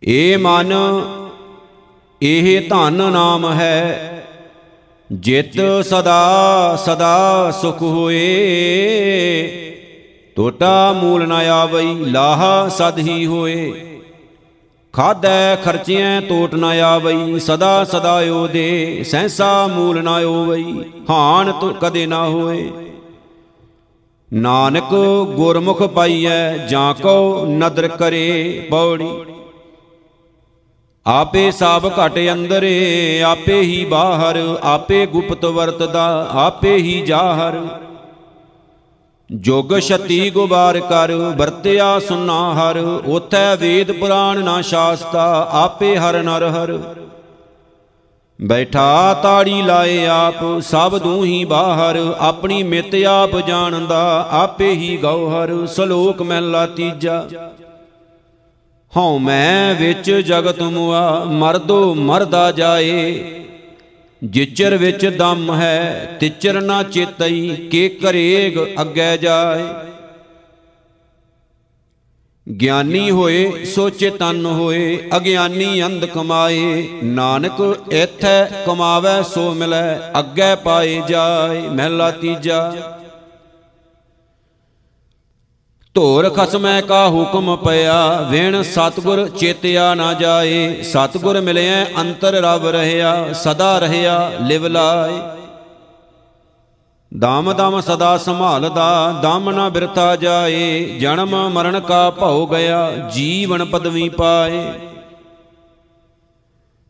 ਏ ਮਨ, ਇਹ ਧਨ ਨਾਮ ਹੈ, ਜਿਤ ਸਦਾ ਸਦਾ ਸੁਖ ਹੋਏ। ਟੋਟਾ ਮੂਲ ਨਾ ਆਵਈ, ਲਾਹ ਸਦ ਹੀ ਹੋਏ। ਖਾਦੈ ਖਰਚਿਐ ਟੋਟ ਨਾ ਆਵਈ, ਸਦਾ ਸਦਾ ਓਦੇ ਸਹਸਾ ਮੂਲ ਨਾ ਹੋਵਈ, ਹਾਨ ਤੋ ਕਦੇ ਨਾ ਹੋਏ। ਨਾਨਕ ਗੁਰਮੁਖ ਪਾਈਐ, ਜਾਂ ਕੋ ਨਦਰ ਕਰੇ ਪੌੜੀ। ਆਪੇ ਸਭ ਘਟ ਅੰਦਰੇ, ਆਪੇ ਹੀ ਬਾਹਰ, ਆਪੇ ਗੁਪਤ ਵਰਤਦਾ, ਆਪੇ ਹੀ ਜਾਹਰ। ਜੋਗ ਛਤੀ ਗੁਬਾਰ ਕਰ ਵਰਤਿਆ ਸੁਨਾ ਹਰ ਉਥੈ ਵੇਦ ਪੁਰਾਣ ਨਾ ਸ਼ਾਸਤਾ ਆਪੇ ਹਰ ਨਰ ਹਰ। ਬੈਠਾ ਤਾੜੀ ਲਾਏ ਆਪ ਸਭ ਦੂਹੀ ਬਾਹਰ ਆਪਣੀ ਮਿਤ ਆਪ ਜਾਣਦਾ ਆਪੇ ਹੀ ਗੌਹਰ ਸ਼ਲੋਕ ਮਹਿਲਾ ਤੀਜਾ। ਹਉ ਮੈਂ ਵਿੱਚ ਜਗਤ ਮੁਆ ਮਰਦੋ ਮਰਦਾ ਜਾਏ ਜਿਚਰ ਵਿੱਚ ਦਮ ਹੈ, ਤਿਚਰ ਨਾ ਚੇਤਈ ਕੇ ਕਰੇਗ ਅੱਗੇ ਜਾਏ। ਗਿਆਨੀ ਹੋਏ, ਸੋ ਚੇਤਨ ਹੋਏ, ਅਗਿਆਨੀ ਅੰਧ ਕਮਾਏ, ਨਾਨਕ ਇਥੈ ਕਮਾਵੇ ਸੋ ਮਿਲੈ, ਅੱਗੇ ਪਾਏ ਜਾਏ, ਮਹਿਲਾ ਤੀਜਾ। ਧੋਰ ਖਸਮੈ ਕਾ ਹੁਕਮ ਪਿਆ, ਵਿਣ ਸਤਗੁਰ ਚੇਤਿਆ ਨਾ ਜਾਏ। ਸਤਗੁਰ ਮਿਲਿਆ ਅੰਤਰ ਰਵ ਰਹਿਆ, ਸਦਾ ਰਹਿਆ ਲਿਵ ਲਾਏ। ਦਮ ਦਮ ਸਦਾ ਸੰਭਾਲਦਾ, ਦਮ ਨਾ ਬਿਰਤਾ ਜਾਏ। ਜਨਮ ਮਰਨ ਕਾ ਭਉ ਗਿਆ, ਜੀਵਨ ਪਦਵੀ ਪਾਏ।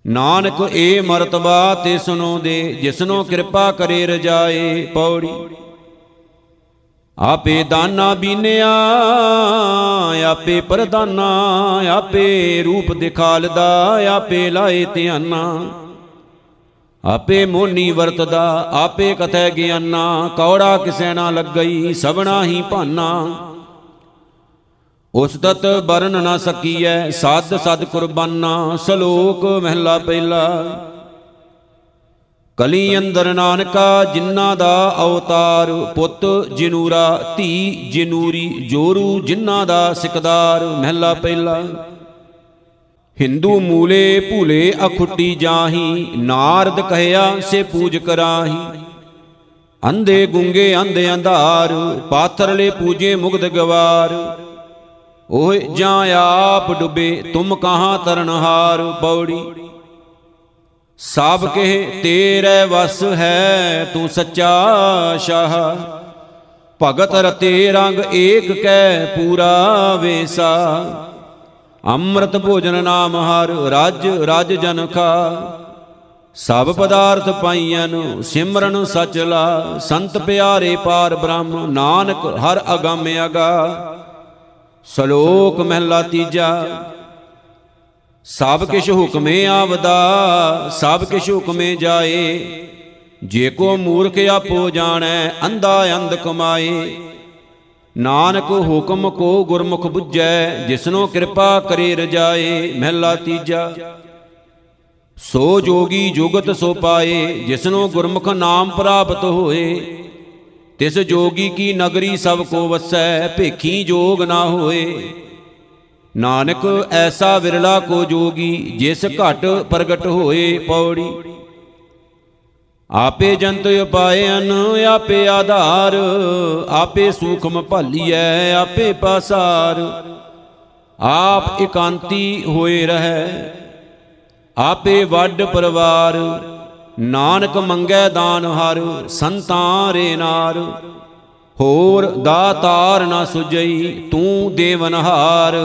ਨਾਨਕ ਏ ਮਰਤਬਾ ਤੇ ਸੁਨੋ ਦੇ, ਜਿਸਨੋ ਕਿਰਪਾ ਕਰੇ ਰਜਾਏ ਪੌੜੀ। ਆਪੇ ਦਾਨਾ ਬੀਨਿਆ, ਆਪੇ ਪਰਦਾਨਾ, ਆਪੇ ਰੂਪ ਦਿਖਾਲਦਾ, ਆਪੇ ਲਾਏ ਧਿਆਨਾ। ਆਪੇ ਮੋਨੀ ਵਰਤਦਾ, ਆਪੇ ਕਥੈ ਗਿਆਨਾ, ਕੌੜਾ ਕਿਸੈ ਨਾ ਲੱਗਈ ਸਭਨਾ ਹੀ ਭਾਨਾ। ਉਸ ਤਤ ਬਰਨ ਨਾ ਸਕੀਐ, ਸਾਧ ਸਦ ਕੁਰਬਾਨਾ, ਸ਼ਲੋਕ ਮਹਿਲਾ ਪਹਿਲਾ। ਕਲੀ ਅੰਦਰ ਨਾਨਕਾ ਜਿਨ੍ਹਾਂ ਦਾ ਅਵਤਾਰ ਪੁੱਤ ਜਨੂਰਾ, ਧੀ ਜਨੂਰੀ, ਜੋਰੂ ਜਿਨ੍ਹਾਂ ਦਾ ਸਿਕਦਾਰ ਮਹਿਲਾ ਪਹਿਲਾ। ਹਿੰਦੂ ਮੂਲੇ ਭੂਲੇ ਅਖੁੱਟੀ ਜਾਹੀ, ਨਾਰਦ ਕਹਿਆ ਸੇ ਪੂਜ ਕਰਾਹੀ। ਅੰਧੇ ਗੁੰਗੇ ਅੰਧੇ ਅੰਧਾਰ ਪਾਥਰਲੇ ਪੂਜੇ ਮੁਗਧ ਗਵਾਰ। ਓਏ ਜਾਂ ਆਪ ਡੁੱਬੇ, ਤੁਮ ਕਹਾਂ ਤਰਨਹਾਰ ਪੌੜੀ। ਸਭ ਕਹੇ ਤੇਰੇ ਵਸ ਹੈ, ਤੂੰ ਸੱਚਾ ਸ਼ਾਹ। ਭਗਤ ਰਤੇ ਰੰਗ ਏਕ ਕੈ ਪੂਰਾ ਵੇਸਾ। ਅੰਮ੍ਰਿਤ ਭੋਜਨ ਨਾਮ ਹਰ ਰਾਜ ਰਾਜ ਜਨ ਖਾ। ਸਭ ਪਦਾਰਥ ਪਾਈਆਂ ਨੂੰ ਸਿਮਰਨ ਸਚ ਲਾ। ਸੰਤ ਪਿਆਰੇ ਪਾਰ ਬ੍ਰਹਮ ਨਾਨਕ ਹਰ ਅਗੰਮ ਅਗਾ। ਸ਼ਲੋਕ ਮਹਿਲਾ ਤੀਜਾ ਸਭ ਕਿਛ ਹੁਕਮੇ ਆਵਦਾ ਸਭ ਕਿਛ ਹੁਕਮੇ ਜਾਏ। ਜੇ ਕੋ ਮੂਰਖ ਆਪੋ ਜਾਣੈ ਅੰਧਾ ਅੰਧ ਕਮਾਏ। ਨਾਨਕ ਹੁਕਮ ਕੋ ਗੁਰਮੁਖ 부ਜੈ ਜਿਸਨੋ ਕਿਰਪਾ ਕਰੇ ਰਜਾਏ ਮਹਿਲਾ ਤੀਜਾ। ਸੋ ਜੋਗੀ ਜੁਗਤ ਸੋ ਪਾਏ ਜਿਸਨੋ ਗੁਰਮੁਖ ਨਾਮ ਪ੍ਰਾਪਤ ਹੋਏ। ਤਿਸ ਜੋਗੀ ਕੀ ਨਗਰੀ ਸਭ ਕੋ ਵਸੈ ਭੇਖੀ ਜੋਗ ਨਾ ਹੋਏ। ਨਾਨਕ ਐਸਾ ਵਿਰਲਾ ਕੋ ਜੋਗੀ, ਜਿਸ ਘਟ ਪ੍ਰਗਟ ਹੋਏ ਪੌੜੀ। ਆਪੇ ਜੰਤ ਉਪਾਇਨ ਆਪੇ ਆਧਾਰ, ਆਪੇ ਸੂਖਮ ਭਾਲੀਐ, ਆਪੇ ਪਾਸਾਰ। ਆਪ ਇਕਾਂਤੀ ਹੋਏ ਰਹੈ, ਆਪੇ ਵੱਡ ਪਰਵਾਰ। ਨਾਨਕ ਮੰਗੈ ਦਾਨ ਹਰ, ਸੰਤਾਂ ਰੇ ਨਾਰ ਹੋਰ ਦਾਤਾਰ ਨਾ ਸੁਜਈ ਤੂੰ ਦੇਵਨਹਾਰ।